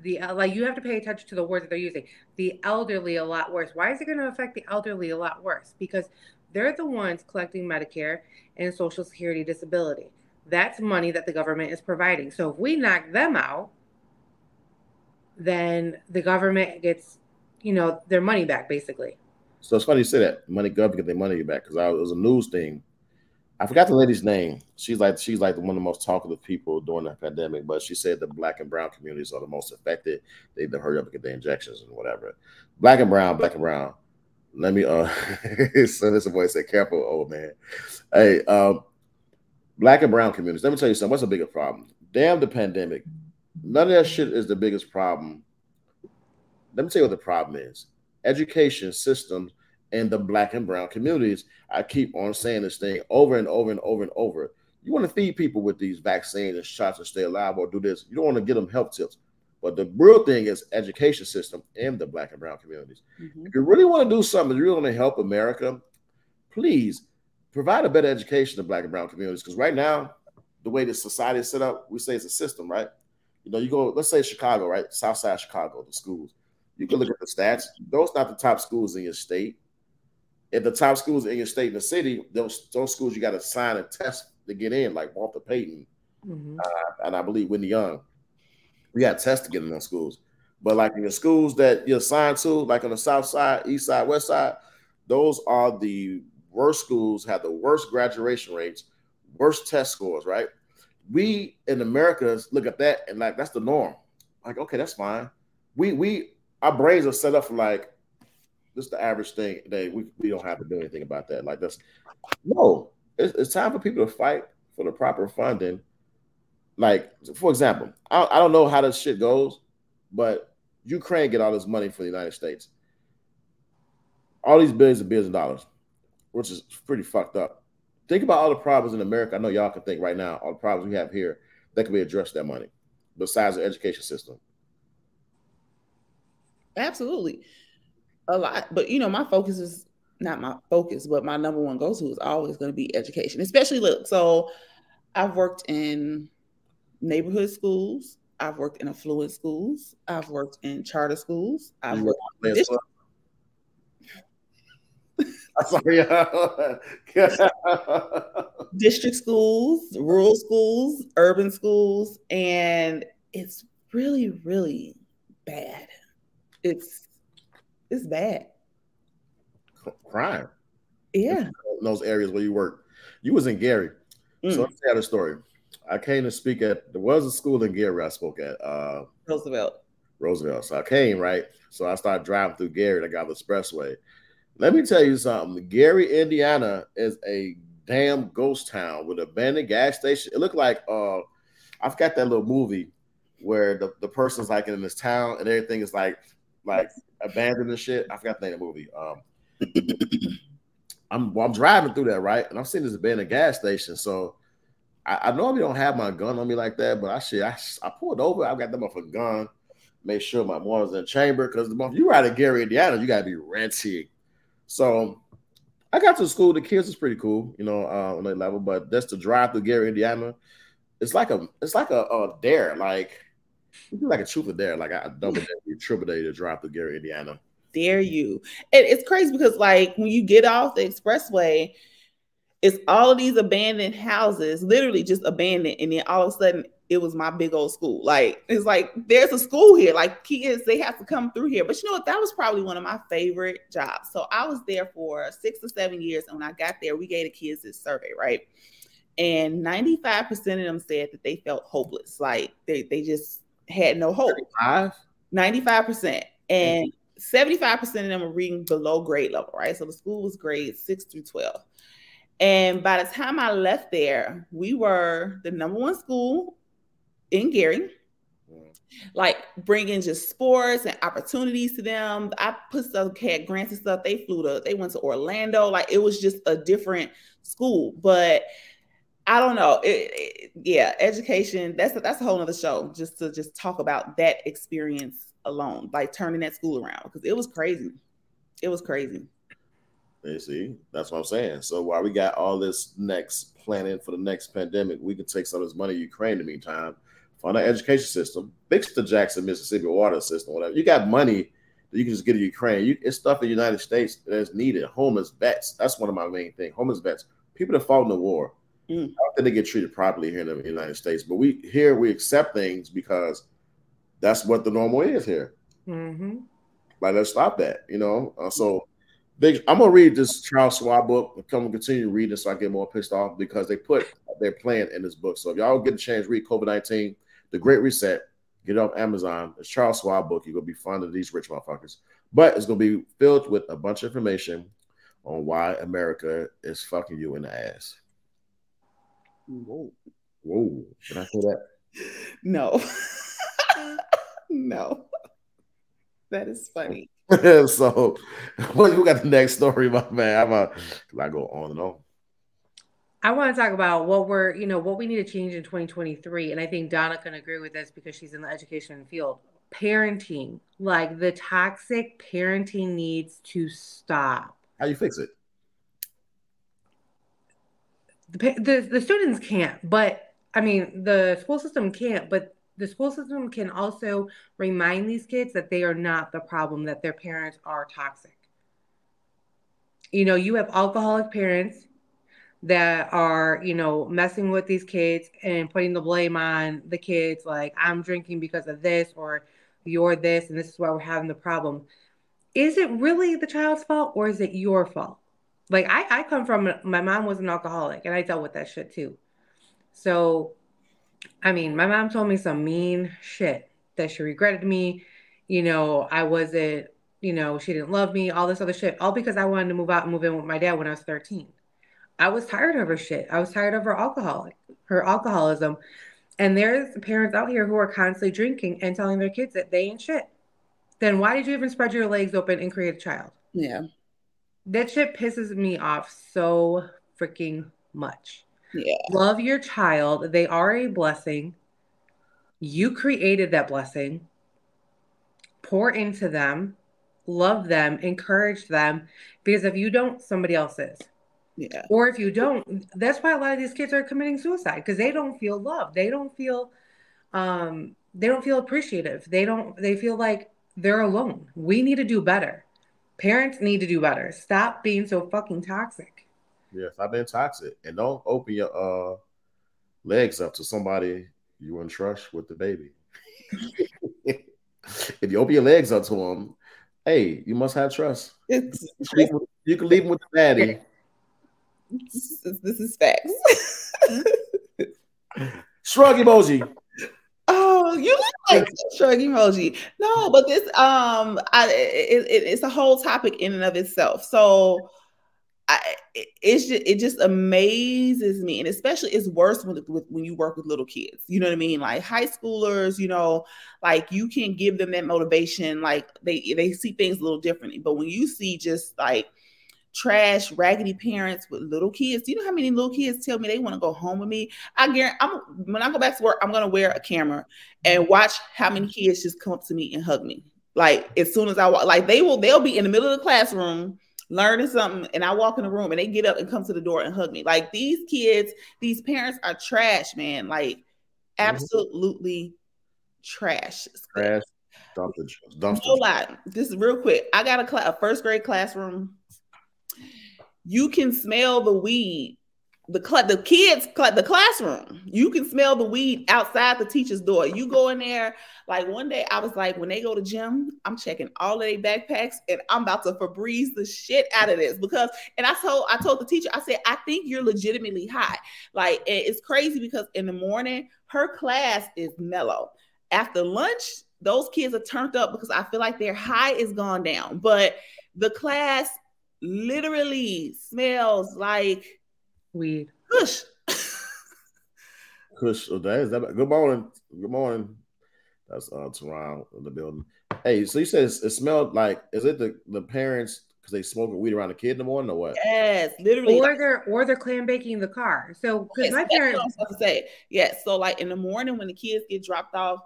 The like you have to pay attention to the words that they're using. The elderly a lot worse. Why is it going to affect the elderly a lot worse? Because they're the ones collecting Medicare and Social Security disability. That's money that the government is providing. So if we knock them out, then the government gets, you know, their money back basically. So it's funny you say that. Money government get their money back because it was a news thing. I forgot the lady's name. She's like she's like one of the most talkative people during the pandemic, but she said the black and brown communities are the most affected. They need hurry up and get their injections and whatever. Black and brown, black and brown. Let me uh [LAUGHS] so this voice said, careful, old man. Hey, um, black and brown communities. Let me tell you something. What's the biggest problem? Damn the pandemic. None of that shit is the biggest problem. Let me tell you what the problem is. Education systems in the black and brown communities. I keep on saying this thing over and over and over and over. You want to feed people with these vaccines and shots to stay alive or do this. You don't want to give them health tips. But the real thing is education system in the black and brown communities. Mhm. If you really want to do something, you really want to help America, please provide a better education to black and brown communities. Because right now, the way the society is set up, we say it's a system, right? You know, you go, let's say Chicago, right? South side Chicago, the schools. You can look at the stats. Those not the top schools in your state. If the top schools in your state and the city, those those schools you got to sign a test to get in, like Walter Payton Mhm. and I believe Whitney Young. We got tests to get in those schools. But like in the schools that you're assigned to, like on the south side, east side, west side, those are the worst schools, have the worst graduation rates, worst test scores, right? We in America look at that and like that's the norm. Like, okay, that's fine. We we our brains are set up for like this is the average thing that we, we don't have to do anything about that. Like that's no, it's, it's time for people to fight for the proper funding like for example, I, I don't know how this shit goes, but Ukraine get all this money for the United States, all these billions and billions of dollars, which is pretty fucked up. Think about all the problems in America. I know y'all can think right now all the problems we have here that can be addressed that money, besides the education system. Absolutely. A lot. But you know, my focus is not my focus, but my number one go to is always going to be education. Especially look, so I've worked in neighborhood schools. I've worked in affluent schools. I've worked in charter schools. I've You worked in? I'm sorry. [LAUGHS] district schools, rural schools, urban schools, and it's really, really bad. It's it's bad. Crime. Yeah. in those areas where you work. You was in Gary. So Mm, let me tell you the story. I came to speak at there was a school in Gary I spoke at, uh Roosevelt. Roosevelt. So I came, right? So I started driving through Gary I got the expressway. Let me tell you something. Gary, Indiana is a damn ghost town with abandoned gas station. It looked like uh I've got that little movie where the, the person's like in this town and everything is like like abandoned and shit. I forgot the name of the movie. Um I'm well, I'm driving through that, right? And I'm seeing this abandoned gas station. So I, I normally don't have my gun on me like that, but I shit, I, I pulled over. I got them off a gun, made sure my mom was in the chamber because the month you ride in Gary, Indiana, you gotta be renting. So I got to school. The kids was pretty cool, you know, uh, on that level. But just to drive through Gary, Indiana, it's like a it's like a, a dare, like it's like a truth or [LAUGHS] dare, like a double dare, triple dare to drive through Gary, Indiana. Dare you? And it's crazy because like when you get off the expressway, it's all of these abandoned houses, literally just abandoned, and then all of a sudden it was my big old school. Like it's like there's a school here. Like kids, they have to come through here. But you know what? That was probably one of my favorite jobs. So I was there for six or seven years, and when I got there, we gave the kids this survey, right? And 95% of them said that they felt hopeless. Like they, they just had no hope. Five? 95%. And mm-hmm. 75% of them were reading below grade level, right? So the school was grade six through 12. And by the time I left there, we were the number one school in Gary, mm-hmm. like bringing just sports and opportunities to them. I put stuff, had grants and stuff. They flew to, they went to Orlando. Like it was just a different school. But I don't know. It, it- yeah, education. That's a, that's a whole other show. Just to just talk about that experience alone, like turning that school around because it was crazy. It was crazy. You see, that's what I'm saying. So while we got all this next planning for the next pandemic, we can take some of this money Ukraine in the meantime, fund our education system, fix the Jackson, Mississippi water system, whatever. You got money that you can just get to Ukraine. You, it's stuff in the United States that's needed. Homeless vets. That's one of my main things. Homeless vets. People that fought in the war. Mm. I don't think they get treated properly here in the United States. But we here we accept things because that's what the normal is here. Mm-hmm. Like, let's stop that, you know. Uh, so, big. I'm gonna read this Charles Schwab book. Come and continue reading so I get more pissed off because they put their plan in this book. So, if y'all get a chance, read COVID 19, The Great Reset. Get it off Amazon. It's Charles Schwab book. You're gonna be fond of these rich motherfuckers, but it's gonna be filled with a bunch of information on why America is fucking you in the ass. Whoa. Whoa! Did I say that? No. [LAUGHS] no. That is funny. [LAUGHS] so, well, who got the next story, my man? I'm a, I go on and on. I want to talk about what we're, you know, what we need to change in 2023. And I think Donna can agree with this because she's in the education field. Parenting, like the toxic parenting needs to stop. How you fix it? The, the, students can't, but I mean, the school system can't, but the school system can also remind these kids that they are not the problem, that their parents are toxic. You know, you have alcoholic parents that are, you know, messing with these kids and putting the blame on the kids, like, I'm drinking because of this, or you're this, and this is why we're having the problem. Is it really the child's fault, or is it your fault? Like, I, I come from, my mom was an alcoholic, and I dealt with that shit too. So, I mean, my mom told me some mean shit that she regretted me. You know, I wasn't, you know, she didn't love me, all this other shit, all because I wanted to move out and move in with my dad when I was 13. I was tired of her shit. I was tired of her alcoholic, her alcoholism. And there's parents out here who are constantly drinking and telling their kids that they ain't shit. Then why did you even spread your legs open and create a child? Yeah. That shit pisses me off so freaking much. Yeah. Love your child. They are a blessing. You created that blessing. Pour into them. love them, encourage them, because if you don't, somebody else is. Yeah. Or if you don't, that's why a lot of these kids are committing suicide because they don't feel loved. They don't feel um they don't feel appreciative. They don't they feel like they're alone. We need to do better. Parents need to do better. Stop being so fucking toxic. Yeah, stop being toxic and don't open your uh legs up to somebody you wouldn't trust with the baby. [LAUGHS] if you open your legs up to them, hey, you must have trust. It's, You can leave, with- you can leave them with the daddy. this, is- this is facts. Shrug emoji. Oh, you look like a shrug emoji. No, but this um, I it, it, it's a whole topic in and of itself. So, I it, it's just it just amazes me, and especially it's worse when with, when you work with little kids. You know what I mean? Like high schoolers. You know, like you can give them that motivation. Like they they see things a little differently. But when you see just like trash, raggedy parents with little kids. Do you know how many little kids tell me they want to go home with me? I guarantee I'm when I go back to work, I'm gonna wear a camera and watch how many kids just come up to me and hug me. Like as soon as I walk, like they will, they'll be in the middle of the classroom learning something, and I walk in the room and they get up and come to the door and hug me. Like these kids, these parents are trash, man. Like mm-hmm. absolutely trash. Trash. Dump the dumpster. No lie. This is real quick. I got a, cla- a first grade classroom. You can smell the weed. The cl- the kids cl- the classroom. You can smell the weed outside the teacher's door. You go in there. Like one day, I was like, when they go to gym, I'm checking all of their backpacks, and I'm about to Febreze the shit out of this because. And I told I told the teacher, I said, I think you're legitimately high. Like it's crazy because in the morning, her class is mellow. After lunch, those kids are turned up because I feel like their high is gone down. But the class literally smells like Weed. push. Kush, oh, that is that. Good morning. Good morning. That's uh Teron in the building. Hey, so you said it smelled like is it the the parents because they smoking weed around the kid in the morning or what? yes, literally. Or they're or they're clam baking the car. So because Yes, my that's what parents I was to say. Yes. So like in the morning when the kids get dropped off,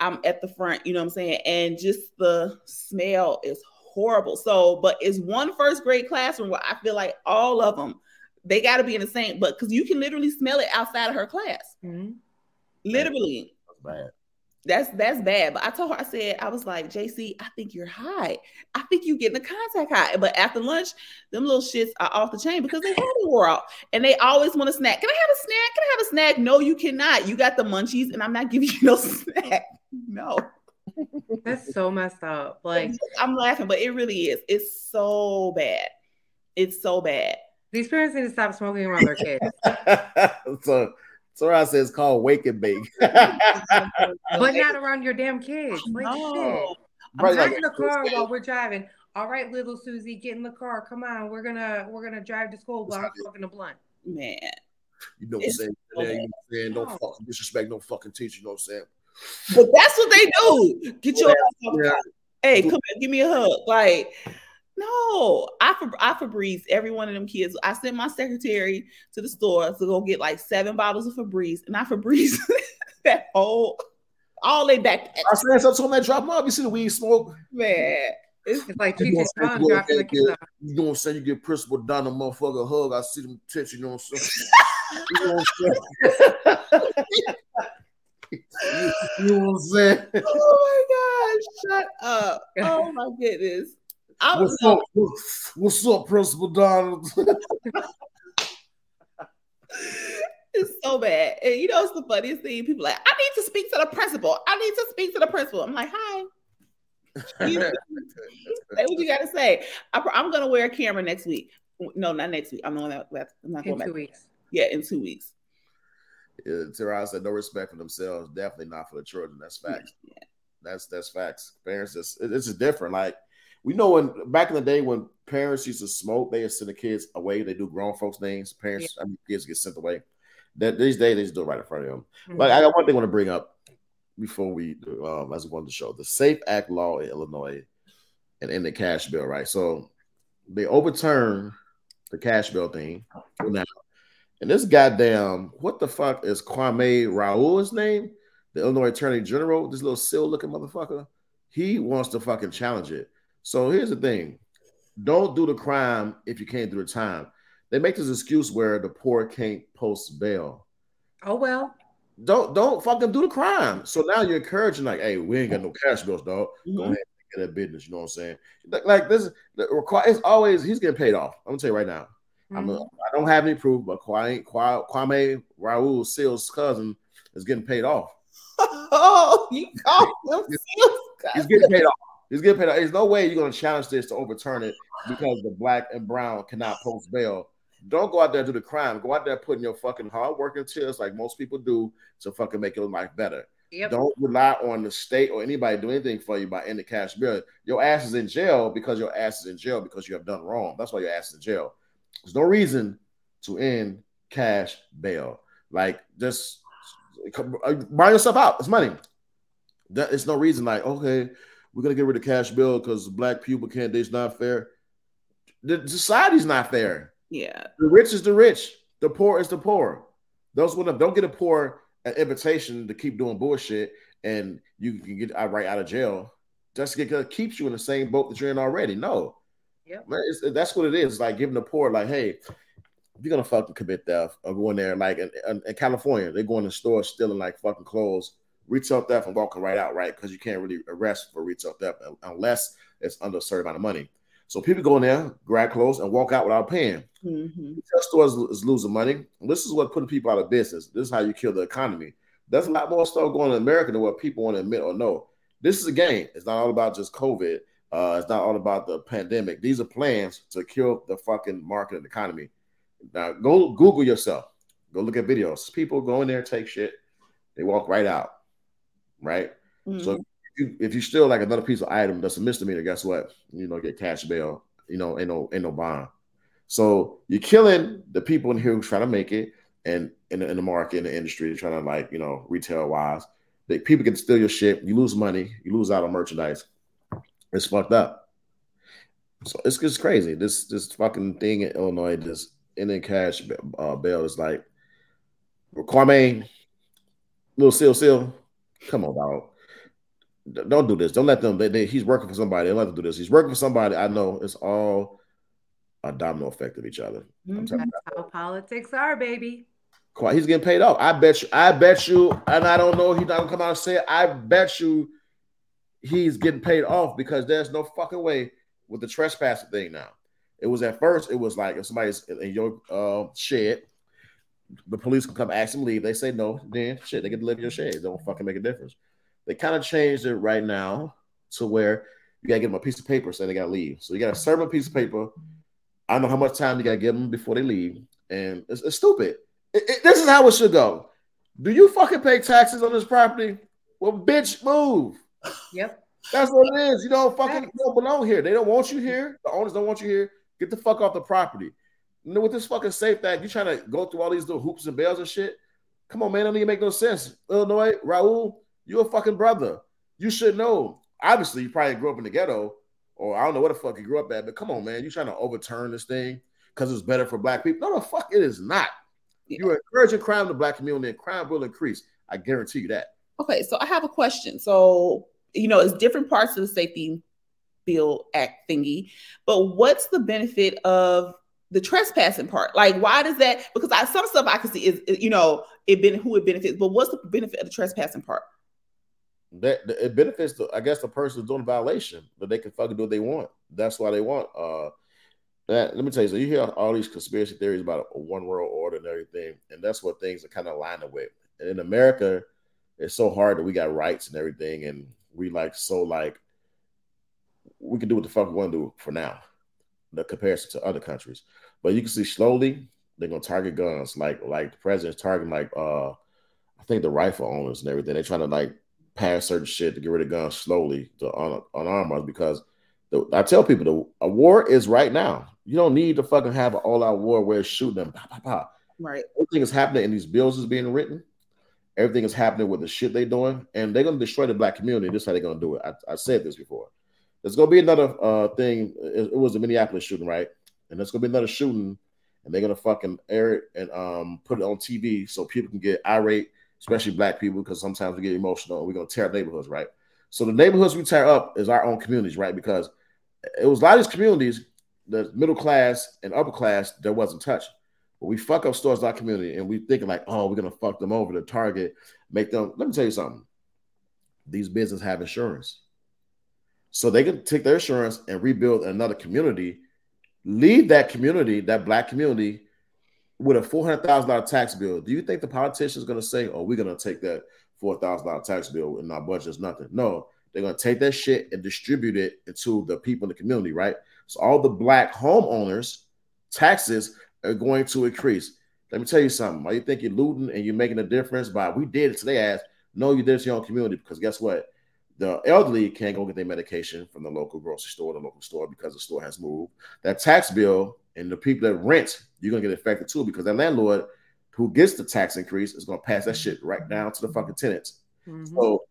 I'm at the front, you know what I'm saying? And just the smell is horrible. So, but it's one first grade classroom where I feel like all of them, they got to be in the same, but because you can literally smell it outside of her class. Mhm. Literally. That's bad. That's that's bad. But I told her, I said, I was like, JC, I think you're high. I think you getting the contact high. But after lunch, them little shits are off the chain because they hadn't wore out. And they always want a snack. Can I have a snack? Can I have a snack? No, you cannot. You got the munchies, and I'm not giving you no [LAUGHS] snack. No. That's so messed up. Like I'm laughing, but it really is. It's so bad. It's so bad. these parents need to stop smoking around their kids. [LAUGHS] so so I says called wake and bake. [LAUGHS] but not around your damn kids. Like shit. No. Right, Get like- in the car while we're driving. All right, little Susie, get in the car. Come on, we're gonna we're gonna drive to school while I'm smoking a blunt. Man. You know what I'm saying? so Yeah, you know what I'm saying? Don't No. fucking disrespect no fucking teacher, you know what I'm saying? But that's what they do. Get your ass off Yeah. Hey, come here, give me a hug. Like, no, I for I Febreze every one of them kids. I sent my secretary to the store to go get like seven bottles of Febreze, and I Febreze [LAUGHS] that whole all they back. I said something on that drop 'em off. You see the weed smoke? Man, it's It's like You Cheech know and what I'm Chong saying? dropping the Yeah, kids yeah. off. You know what I'm saying? You get principal down a motherfucker hug. I see them tits, you know what I'm saying? [LAUGHS] you know what I'm saying? [LAUGHS] you know what I'm saying? oh my gosh, shut up. Oh my goodness. I was What's up? What's- What's up, Principal Donald? [LAUGHS] it's so bad. And you know, it's the funniest thing. People are like, I need to speak to the principal. I need to speak to the principal. I'm like, hi. You- [LAUGHS] Say what you got to say. I, am going to wear a camera next week. No, not next week. I'm, going that, I'm not going In back. two weeks. Yeah, in two weeks. Yeah, Terrell said no respect for themselves. Definitely not for the children. That's facts. Yeah. That's that's facts. Parents, just this is different. Like we know when back in the day when parents used to smoke, they to send the kids away. They do grown folks things. Parents, I mean, kids get sent away. That these days they just do it right in front of them. Mhm. But I got one thing I want to bring up before we um as one the show. The Safe Act law in Illinois and in the cash bill, right? So they overturned the cash bill thing now. And this goddamn, what the fuck is Kwame Raoul's name? The Illinois Attorney General, this little seal looking motherfucker. He wants to fucking challenge it. So here's the thing: don't do the crime if you can't do the time. They make this excuse where the poor can't post bail. Oh well. Don't don't fucking do the crime. So now you're encouraging like, hey, we ain't got no cash bills, dog. Mhm. Go ahead and get that business. You know what I'm saying? Like, like this, the require it's always he's getting paid off. I'm gonna tell you right now. I'm a, Mhm. Don't have any proof, but Kwame, Kwa- Kwame Raoul Seal's cousin is getting paid off. [LAUGHS] Oh, you call [LAUGHS] him He's getting paid off. He's getting paid off. There's no way you're gonna challenge this to overturn it because the black and brown cannot post bail. Don't go out there and do the crime. Go out there putting your fucking hard work into this like most people do to fucking make your life better. Yep. Don't rely on the state or anybody to do anything for you by ending cash bill. Your ass is in jail because your ass is in jail because you have done wrong. That's why your ass is in jail. There's no reason to end cash bail. Like just uh, buy yourself out. It's money. That it's no reason. Like okay, we're gonna get rid of cash bail because black people can't. It's not fair. The society's not fair. Yeah. The rich is the rich. The poor is the poor. Those would don't get a poor an invitation to keep doing bullshit, and you can get right out of jail. Just because it keeps you in the same boat that you're in already. No, Yep. man, that's what it is. Like giving the poor, like, hey, if you're gonna fucking commit theft or go in there, like in, in, in California, they go in the store stealing like fucking clothes, retail theft, and walking right out, right? Because you can't really arrest for retail theft unless it's under a certain amount of money. So people go in there, grab clothes, and walk out without paying. Mhm. Retail stores is losing money. This is what putting people out of business. This is how you kill the economy. There's a lot more stuff going on in America than what people want to admit or know. This is a game. It's not all about just COVID. Uh, it's not all about the pandemic. These are plans to kill the fucking market and economy. Now go Google yourself. Go look at videos. People go in there, take shit, they walk right out. Right? So Mhm. if you, if you steal like another piece of item that's a misdemeanor, guess what? You know, get cash bail. You know, ain't no ain't no bond. So you're killing the people in here who's trying to make it, and in the, in the market, in the industry, trying to like you know retail wise, that people can steal your shit. You lose money. You lose out on merchandise. It's fucked up. So it's just crazy. This this fucking thing in Illinois, this Indian cash uh, bail is like Kwame, little seal seal. Come on, dog. Don't do this. Don't let them. They, they, he's working for somebody. Don't let them do this. He's working for somebody. I know it's all a domino effect of each other. Mhm. That's how politics are, baby. Quite- He's getting paid off. I bet you. I bet you. And I don't know. He's not gonna come out and say it. I bet you. He's getting paid off because there's no fucking way with the trespassing thing now. It was at first. It was like if somebody's in your uh, shed, the police can come ask them leave. They say no. Then shit, they get to live in your shed. It don't fucking make a difference. They kind of changed it right now to where you gotta give them a piece of paper saying they gotta leave. So you gotta serve them a piece of paper. I don't know how much time you gotta give them before they leave, and it's, it's stupid. It- it- this is how it should go. Do you fucking pay taxes on this property? Well, bitch, move. Yep. That's what it is. You don't fucking you don't belong here. They don't want you here. The owners don't want you here. Get the fuck off the property. You know, with this fucking safe act, you trying to go through all these little hoops and bells and shit. Come on, man. That don't even make no sense. Illinois, Raoul, you a fucking brother. You should know. Obviously, you probably grew up in the ghetto, or I don't know what the fuck you grew up at, but come on, man. You trying to overturn this thing because it's better for black people. No, the fuck it is not. Yeah. You're encouraging crime in the black community, and crime will increase. I guarantee you that. Okay, so I have a question. So, you know, it's different parts of the safety bill act thingy, but what's the benefit of the trespassing part? Like, why does that? Because I, some stuff I can see is, you know, it been who it benefits, but what's the benefit of the trespassing part? that that- it benefits the I guess the person doing the violation, but they can fucking do what they want. That's why they want uh that let me tell you, so you hear all these conspiracy theories about a one world order and everything, and that's what things are kind of lining with. And in America, it's so hard that we got rights and everything, and we like so like we can do what the fuck we want to do for now, the comparison to other countries. But you can see slowly they're gonna target guns, like like the president's targeting like uh I think the rifle owners and everything. They're trying to like pass certain shit to get rid of guns slowly to un- unarm us because the, I tell people the a war is right now. You don't need to fucking have an all-out war where it's shooting them. Pow, pow, pow. Right. Everything is happening, and these bills is being written. Everything is happening with the shit they're doing, and they're gonna destroy the black community. This is how they're gonna do it. I, I said this before. There's gonna be another uh thing. It, it was the Minneapolis shooting, right? And there's gonna be another shooting, and they're gonna fucking air it and um put it on TV so people can get irate, especially black people, because sometimes we get emotional and we're gonna tear up neighborhoods, right? So the neighborhoods we tear up is our own communities, right? Because it was a lot of these communities, the middle class and upper class, that wasn't touched. But we fuck up stores in our community and we thinking like, oh, we're gonna fuck them over to Target, make them. Let me tell you something. These businesses have insurance. So they can take their insurance and rebuild another community, leave that community, that black community, with a four hundred thousand dollar tax bill. Do you think the politician is to say, "Oh, we're to take that four thousand dollar tax bill in our budget is nothing"? No, they're to take that shit and distribute it into the people in the community, right? So all the black homeowners taxes are going to increase. Let me tell you something. Why you think you're looting and you're making a difference by we did it today? Ass no, you did it to your own community because guess what? The elderly can't go get their medication from the local grocery store, the local store because the store has moved. That tax bill and the people that rent, you're gonna get affected too because that landlord who gets the tax increase is gonna pass that shit right down to the fucking tenants. Mm-hmm. So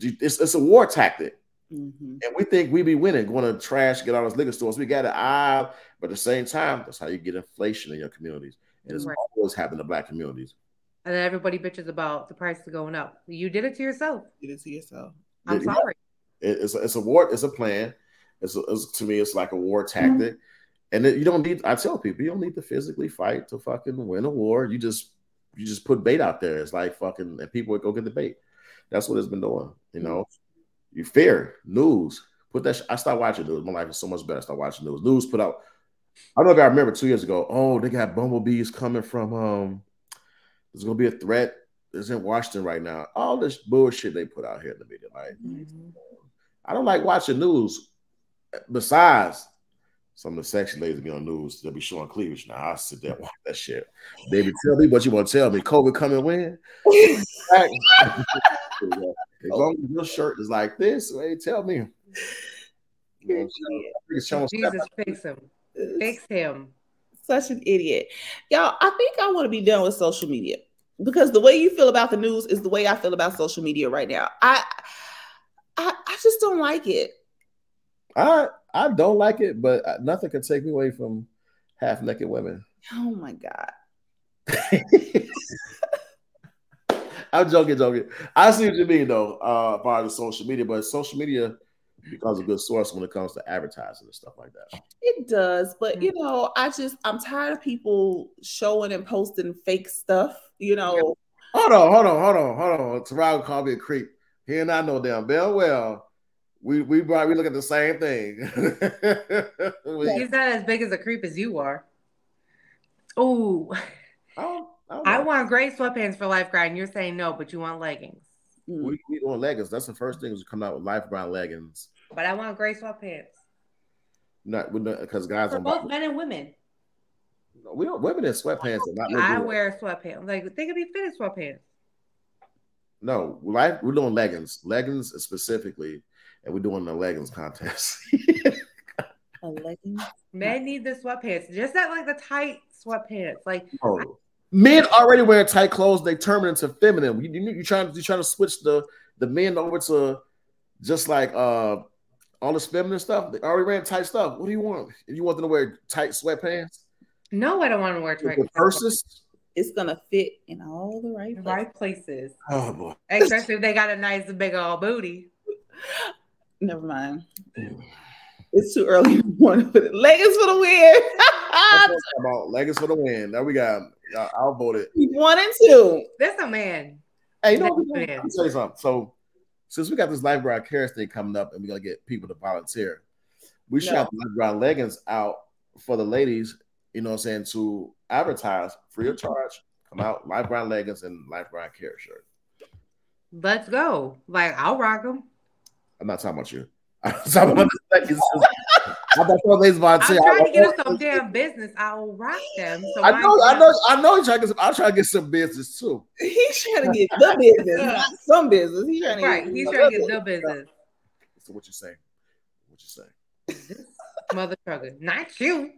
it's, it's a war tactic. Mm-hmm. And we think we be winning, going to trash, get all those liquor stores. We got it eye, but at the same time, that's how you get inflation in your communities. And it's right. always happened to black communities. And then everybody bitches about the prices going up. You did it to yourself. You did it to yourself. I'm sorry. It's a, it's a war. It's a plan. It's, a, it's to me. It's like a war tactic. Mm-hmm. And it, you don't need. I tell people you don't need to physically fight to fucking win a war. You just you just put bait out there. It's like fucking, and people would go get the bait. That's what it's been doing. You know, you fear news. Put that. Sh- I stopped watching news. My life is so much better. I stopped watching news. News put out. I don't know if I remember two years ago. Oh, they got bumblebees coming from. Um, there's gonna be a threat. It's in Washington right now. All this bullshit they put out here in the media. Like, mm-hmm. I don't like watching news. Besides, some of the sexy ladies be on news. They'll be showing cleavage. Now I sit there and watch that shit. They Baby, tell me what you want to tell me. COVID coming when? [LAUGHS] as long as your shirt is like this, hey, tell me. You know, Jesus, fix him. Fix him. Such an idiot. Y'all, I think I want to be done with social media because the way you feel about the news is the way I feel about social media right now. I I, I just don't like it. I I don't like it, but nothing can take me away from half naked women. Oh my god. [LAUGHS] I'm joking, joking. I see what you mean though, uh, part of social media, but social media becomes a good source when it comes to advertising and stuff like that. It does, but you mm. know, I just I'm tired of people showing and posting fake stuff. You know. Hold on, hold on, hold on, hold on. Tarago called me a creep. He and I know damn well well we we brought we look at the same thing. [LAUGHS] He's not as big as a creep as you are. Ooh. Oh, I, I want gray sweatpants for life and You're saying no, but you want leggings. Mm. We, we want leggings. That's the first thing is to come out with life brown leggings. But I want gray sweatpants. Not because guys are both men and women. We don't women in sweatpants are not. I wear sweatpants. Like they could be fitted sweatpants. No, life we're doing leggings. Leggings specifically and we're doing the leggings contest. a leggings? [LAUGHS] Men need the sweatpants, just that like the tight sweatpants. Like oh. I- men already wearing tight clothes, they turn into feminine. You, you, you trying you trying to switch the the men over to just like uh all this feminine stuff. They already ran tight stuff. What do you want? If you want them to wear tight sweatpants? No, I don't want to wear tight purses. It's gonna fit in all the right places. right places. Oh boy! Especially if they got a nice big old booty. [LAUGHS] Never mind. It's too early in the morning for the leggings for the win. [LAUGHS] about leggings for the win. Now we got. I'll vote it. One and two. That's a man. Hey, you know, let me tell you something. So, since we got this lifeguard care thing coming up, and we're gonna get people to volunteer, we should no. have lifeguard leggings out for the ladies. You know, what I'm saying to advertise free of charge. Come out, lifeguard leggings and lifeguard care shirt. Let's go. Like I'll rock them. I'm not talking about you. [LAUGHS] I'm talking about the I'm trying to get us some damn business. I will rock them. So I know, I know, I know. He's trying to get some. I'm trying to get some business too. He's trying to get the business, not some business. He's trying to right. Get, he's trying to get the business. So what you say? What you say? [LAUGHS] Mother trucker, not you.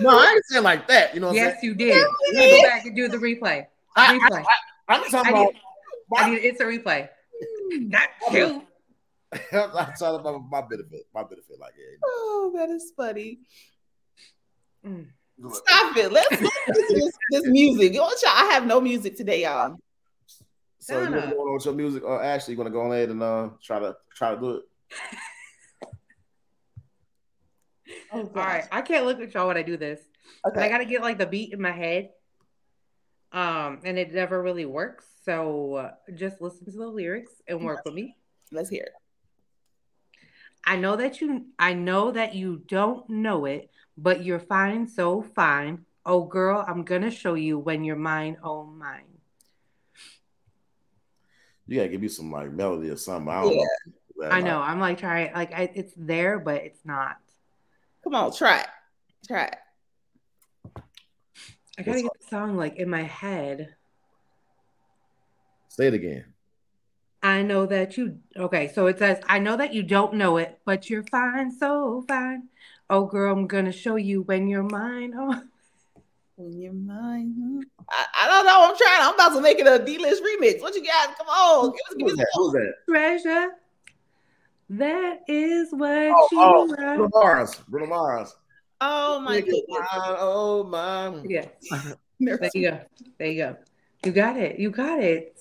No, I ain't saying like that. You know. yes, you did. Let go back and do the replay. replay. I, am talking I need, about. I need, it's a replay. [LAUGHS] Not you. I'm talking about my benefit. My benefit, like yeah. Oh, that is funny. Mm. Stop it. Let's this, this music. I have no music today, y'all. So you want to go on with your music, or uh, Ashley, you want to go ahead and uh, try to try to do it? [LAUGHS] Oh, All right, I can't look at y'all when I do this. Okay. I gotta get like the beat in my head. Um, and it never really works. So uh, just listen to the lyrics and work with me. Let's hear it. I know that you I know that you don't know it, but you're fine, so fine. Oh girl, I'm gonna show you when you're mine, oh mine. You gotta give me some like melody or something. I don't Yeah. know. I know. I'm like trying like I, it's there, but it's not. Come on, try it. Try it. I gotta get the song like in my head. Say it again. I know that you okay, so it says, I know that you don't know it, but you're fine, so fine. Oh girl, I'm gonna show you when you're mine. Oh When you're mine. hmm. I, I don't know. I'm trying. I'm about to make it a D-list remix. What you got? Come on. Give us, give us that? Who's that? treasure. That is what Oh, you oh, are. Bruno Mars. Bruno Mars. Oh my god. Oh my. Yeah, [LAUGHS] there you go. There you go. You got it. You got it.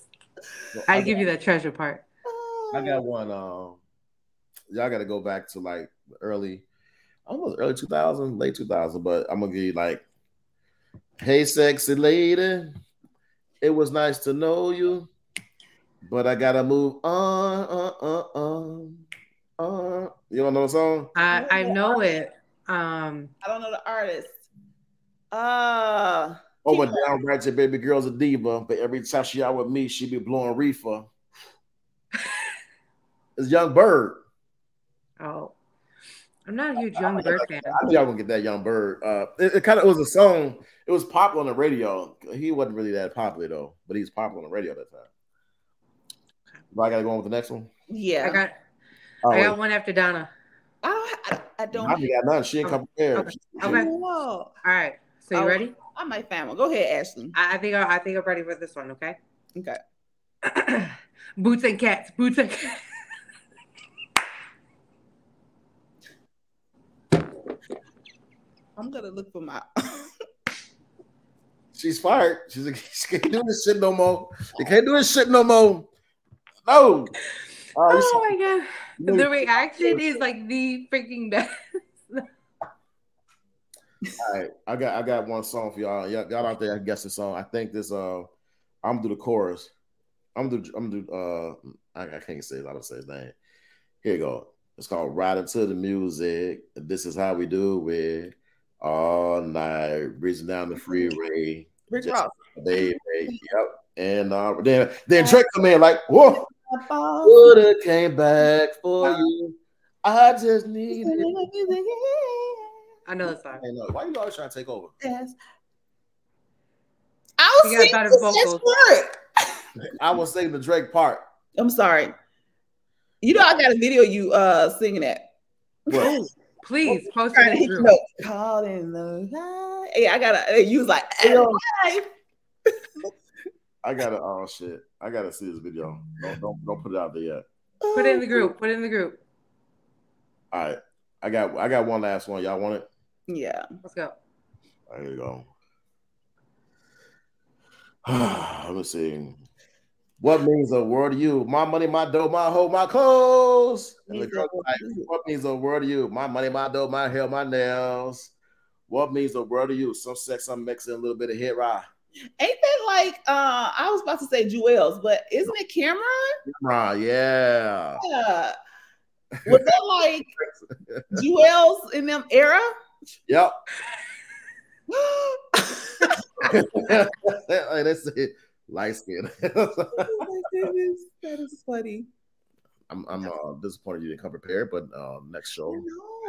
I give you that treasure part. I got one. Um, y'all got to go back to like early, almost early 2000, late 2000. But I'm gonna give you like, "Hey, sexy lady, it was nice to know you, but I gotta move on, on, on, on, on." You don't know the song? I I know it. Um, I don't know the artist. Uh Oh, but down ratchet baby girl's a diva, but every time she out with me, she be blowing reefer. [LAUGHS] it's Yung Berg. oh, I'm not a huge Yung Berg fan. I knew y'all gonna get that Yung Berg. Uh, it, it kind of was a song. It was popular on the radio. He wasn't really that popular though, but he's popular on the radio at that time. But I gotta go on with the next one. yeah. I got Oh, I got one after Donna. I don't I, I don't I got none. She ain't come prepared. Okay. Okay. know. All right. So you Oh. ready? I might find one. Go ahead, Ashley. I, I think I, I think I'm ready for this one. Okay. Okay. [CLEARS THROAT] boots and cats. Boots and cats. I'm gonna look for my [LAUGHS] She's fired. She's like, [LAUGHS] she can't do this shit no more. You can't do this shit no more. No. Oh, you Oh my god. The reaction is like the freaking best. [LAUGHS] All right, I got I got one song for y'all. Y'all, y'all out there I guess the song. I think this uh I'm gonna do the chorus. I'm gonna do I'm gonna do uh I, I can't say it, I don't say his name. Here you go. It's called Riding to the Music. This is how we do it all night, breezing down the freeway. Ross. Baby. Yep. And uh then then Drake come in like, whoa, would have came back for you. I just needed [LAUGHS] I know the song. Hey, no, why you always trying to take over? Yes. I was singing the vocals. word. I was saying the Drake part. I'm sorry. You know I got a video of you uh singing that. What? Please post it in you group. up. Call in the line. Yeah, I gotta you was like "Hey, I gotta oh shit. I gotta see this video. Don't don't don't put it out there yet. Put it in the group. Put it in the group. All right. I got I got one last one. Y'all want it? Yeah. Let's go. There you go. [SIGHS] Let me see. What means the world to you? My money, my dough, my hoe, my clothes. And the Means the world like, to you. what means the word to you? My money, my dough, my hair, my nails. What means the world to you? Some sex, some mixing, a little bit of hit ride. Ain't that like uh I was about to say Juelz, but isn't it Cam'ron? Right, yeah. Yeah. Was that like [LAUGHS] Juelz in them era? Yep. [LAUGHS] hey, that's it. Light skin. [LAUGHS] oh my goodness, that is funny. I'm I'm uh, disappointed you didn't come prepared, but uh, next show.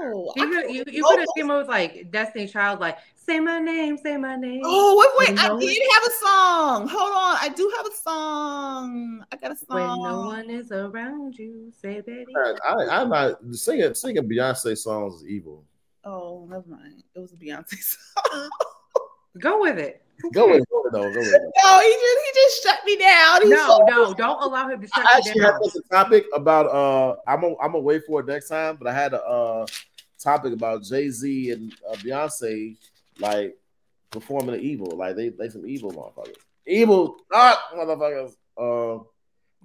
No, You could you, you could have those- came up with like Destiny Child, like say my name, say my name. Oh wait, wait! You I know did it? have a song. Hold on, I do have a song. I got a song. When song. no one is around you, say baby. I, I'm not singing singing Beyonce songs is evil. Oh, never mind. It was a Beyonce [LAUGHS] song. Go with it. Go with it, go with it, though. Go with it. no, he just he just shut me down. He No, so- no, don't allow him to shut down. I you actually down. had a topic about uh I'm gonna I'm gonna wait for it next time, but I had a uh topic about Jay Z and uh, Beyonce like performing the evil, like they they some evil motherfuckers, evil ah, motherfuckers. Uh,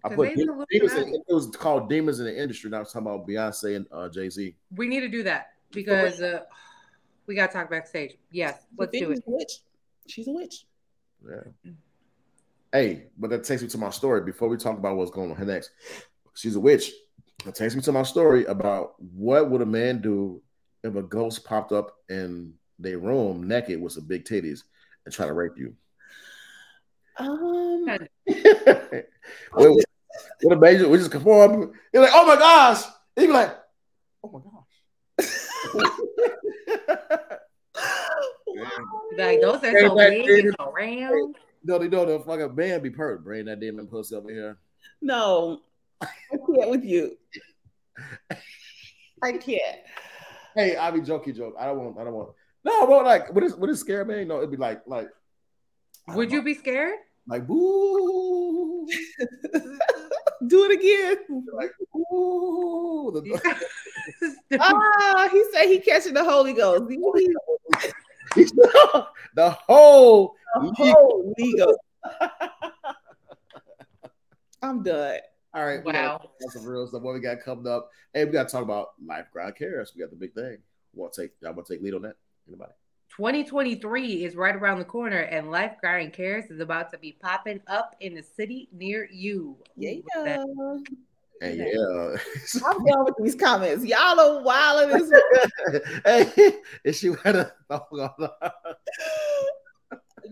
I put they demons. In, it was called demons in the industry. Now I was talking about Beyonce and uh, Jay Z. We need to do that. Because uh, [SIGHS] we got to talk backstage. Yes, let's do it. a witch. She's a witch. Yeah. Hey, but that takes me to my story. Before we talk about what's going on next, she's a witch. That takes me to my story about what would a man do if a ghost popped up in their room naked with some big titties and try to rape you. Um, [LAUGHS] what, what a major we just conform. You're like, oh my gosh. And you're like, oh my gosh. Like those are Hey, so that big did- and around. no, they know the fucking man be pert. Bring that demon pussy over here. no, I can't with you. I can't. Hey, I be jokey joke. I don't want. I don't want. No, but like, would it would it scare me? No, it'd be like like. Would you know, be scared? like boo? [LAUGHS] Do it again. like ooh. [LAUGHS] Ah, he said he catching the Holy Ghost. [LAUGHS] He- he- [LAUGHS] the whole. the Holy Ghost. I'm done. All right. we Wow. talk about Some real stuff. What we got coming up? Hey, we got to talk about life ground cares. We got the big thing. Want to take? Y'all want to take lead on that? Anybody? 2023 is right around the corner, and Life Guard Cares is about to be popping up in the city near you. Yeah. Hey, yeah. [LAUGHS] I'm done with these comments. Y'all are wild in this. [LAUGHS] hey, [LAUGHS] is she wearing a?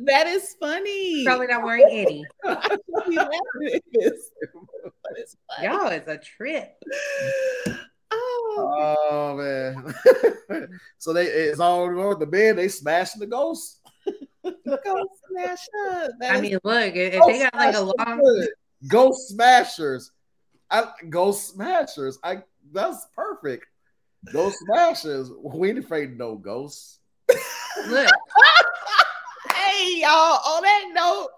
That is funny. Probably not wearing any. I be laughing at this. But it's funny. Y'all, it's a trip. Oh, Oh man! [LAUGHS] so they it's all over the bed. They smashing the ghost. go smash up. I mean, look, if, if Ghost they got like a smashers long. Ghost smashers. I ghost smashers. I that's perfect. Ghost smashers. We ain't afraid of no ghosts. look, [LAUGHS] hey y'all. On that note,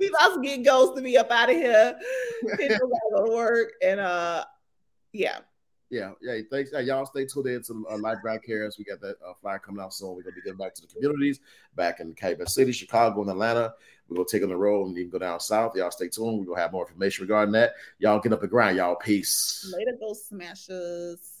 we about to get ghosts to be up out of here. [LAUGHS] People gotta go to work, and uh, yeah. Yeah, yeah. Thanks. Uh, y'all stay tuned in to uh, Life Ground Cares. We got that uh, flyer coming out soon. We're gonna be getting back to the communities back in Calumet City, Chicago, and Atlanta. We're gonna take on the road and even go down south. Y'all stay tuned. We're gonna have more information regarding that. Y'all get up the grind, y'all. Peace. Later, Ghost smashers. [LAUGHS]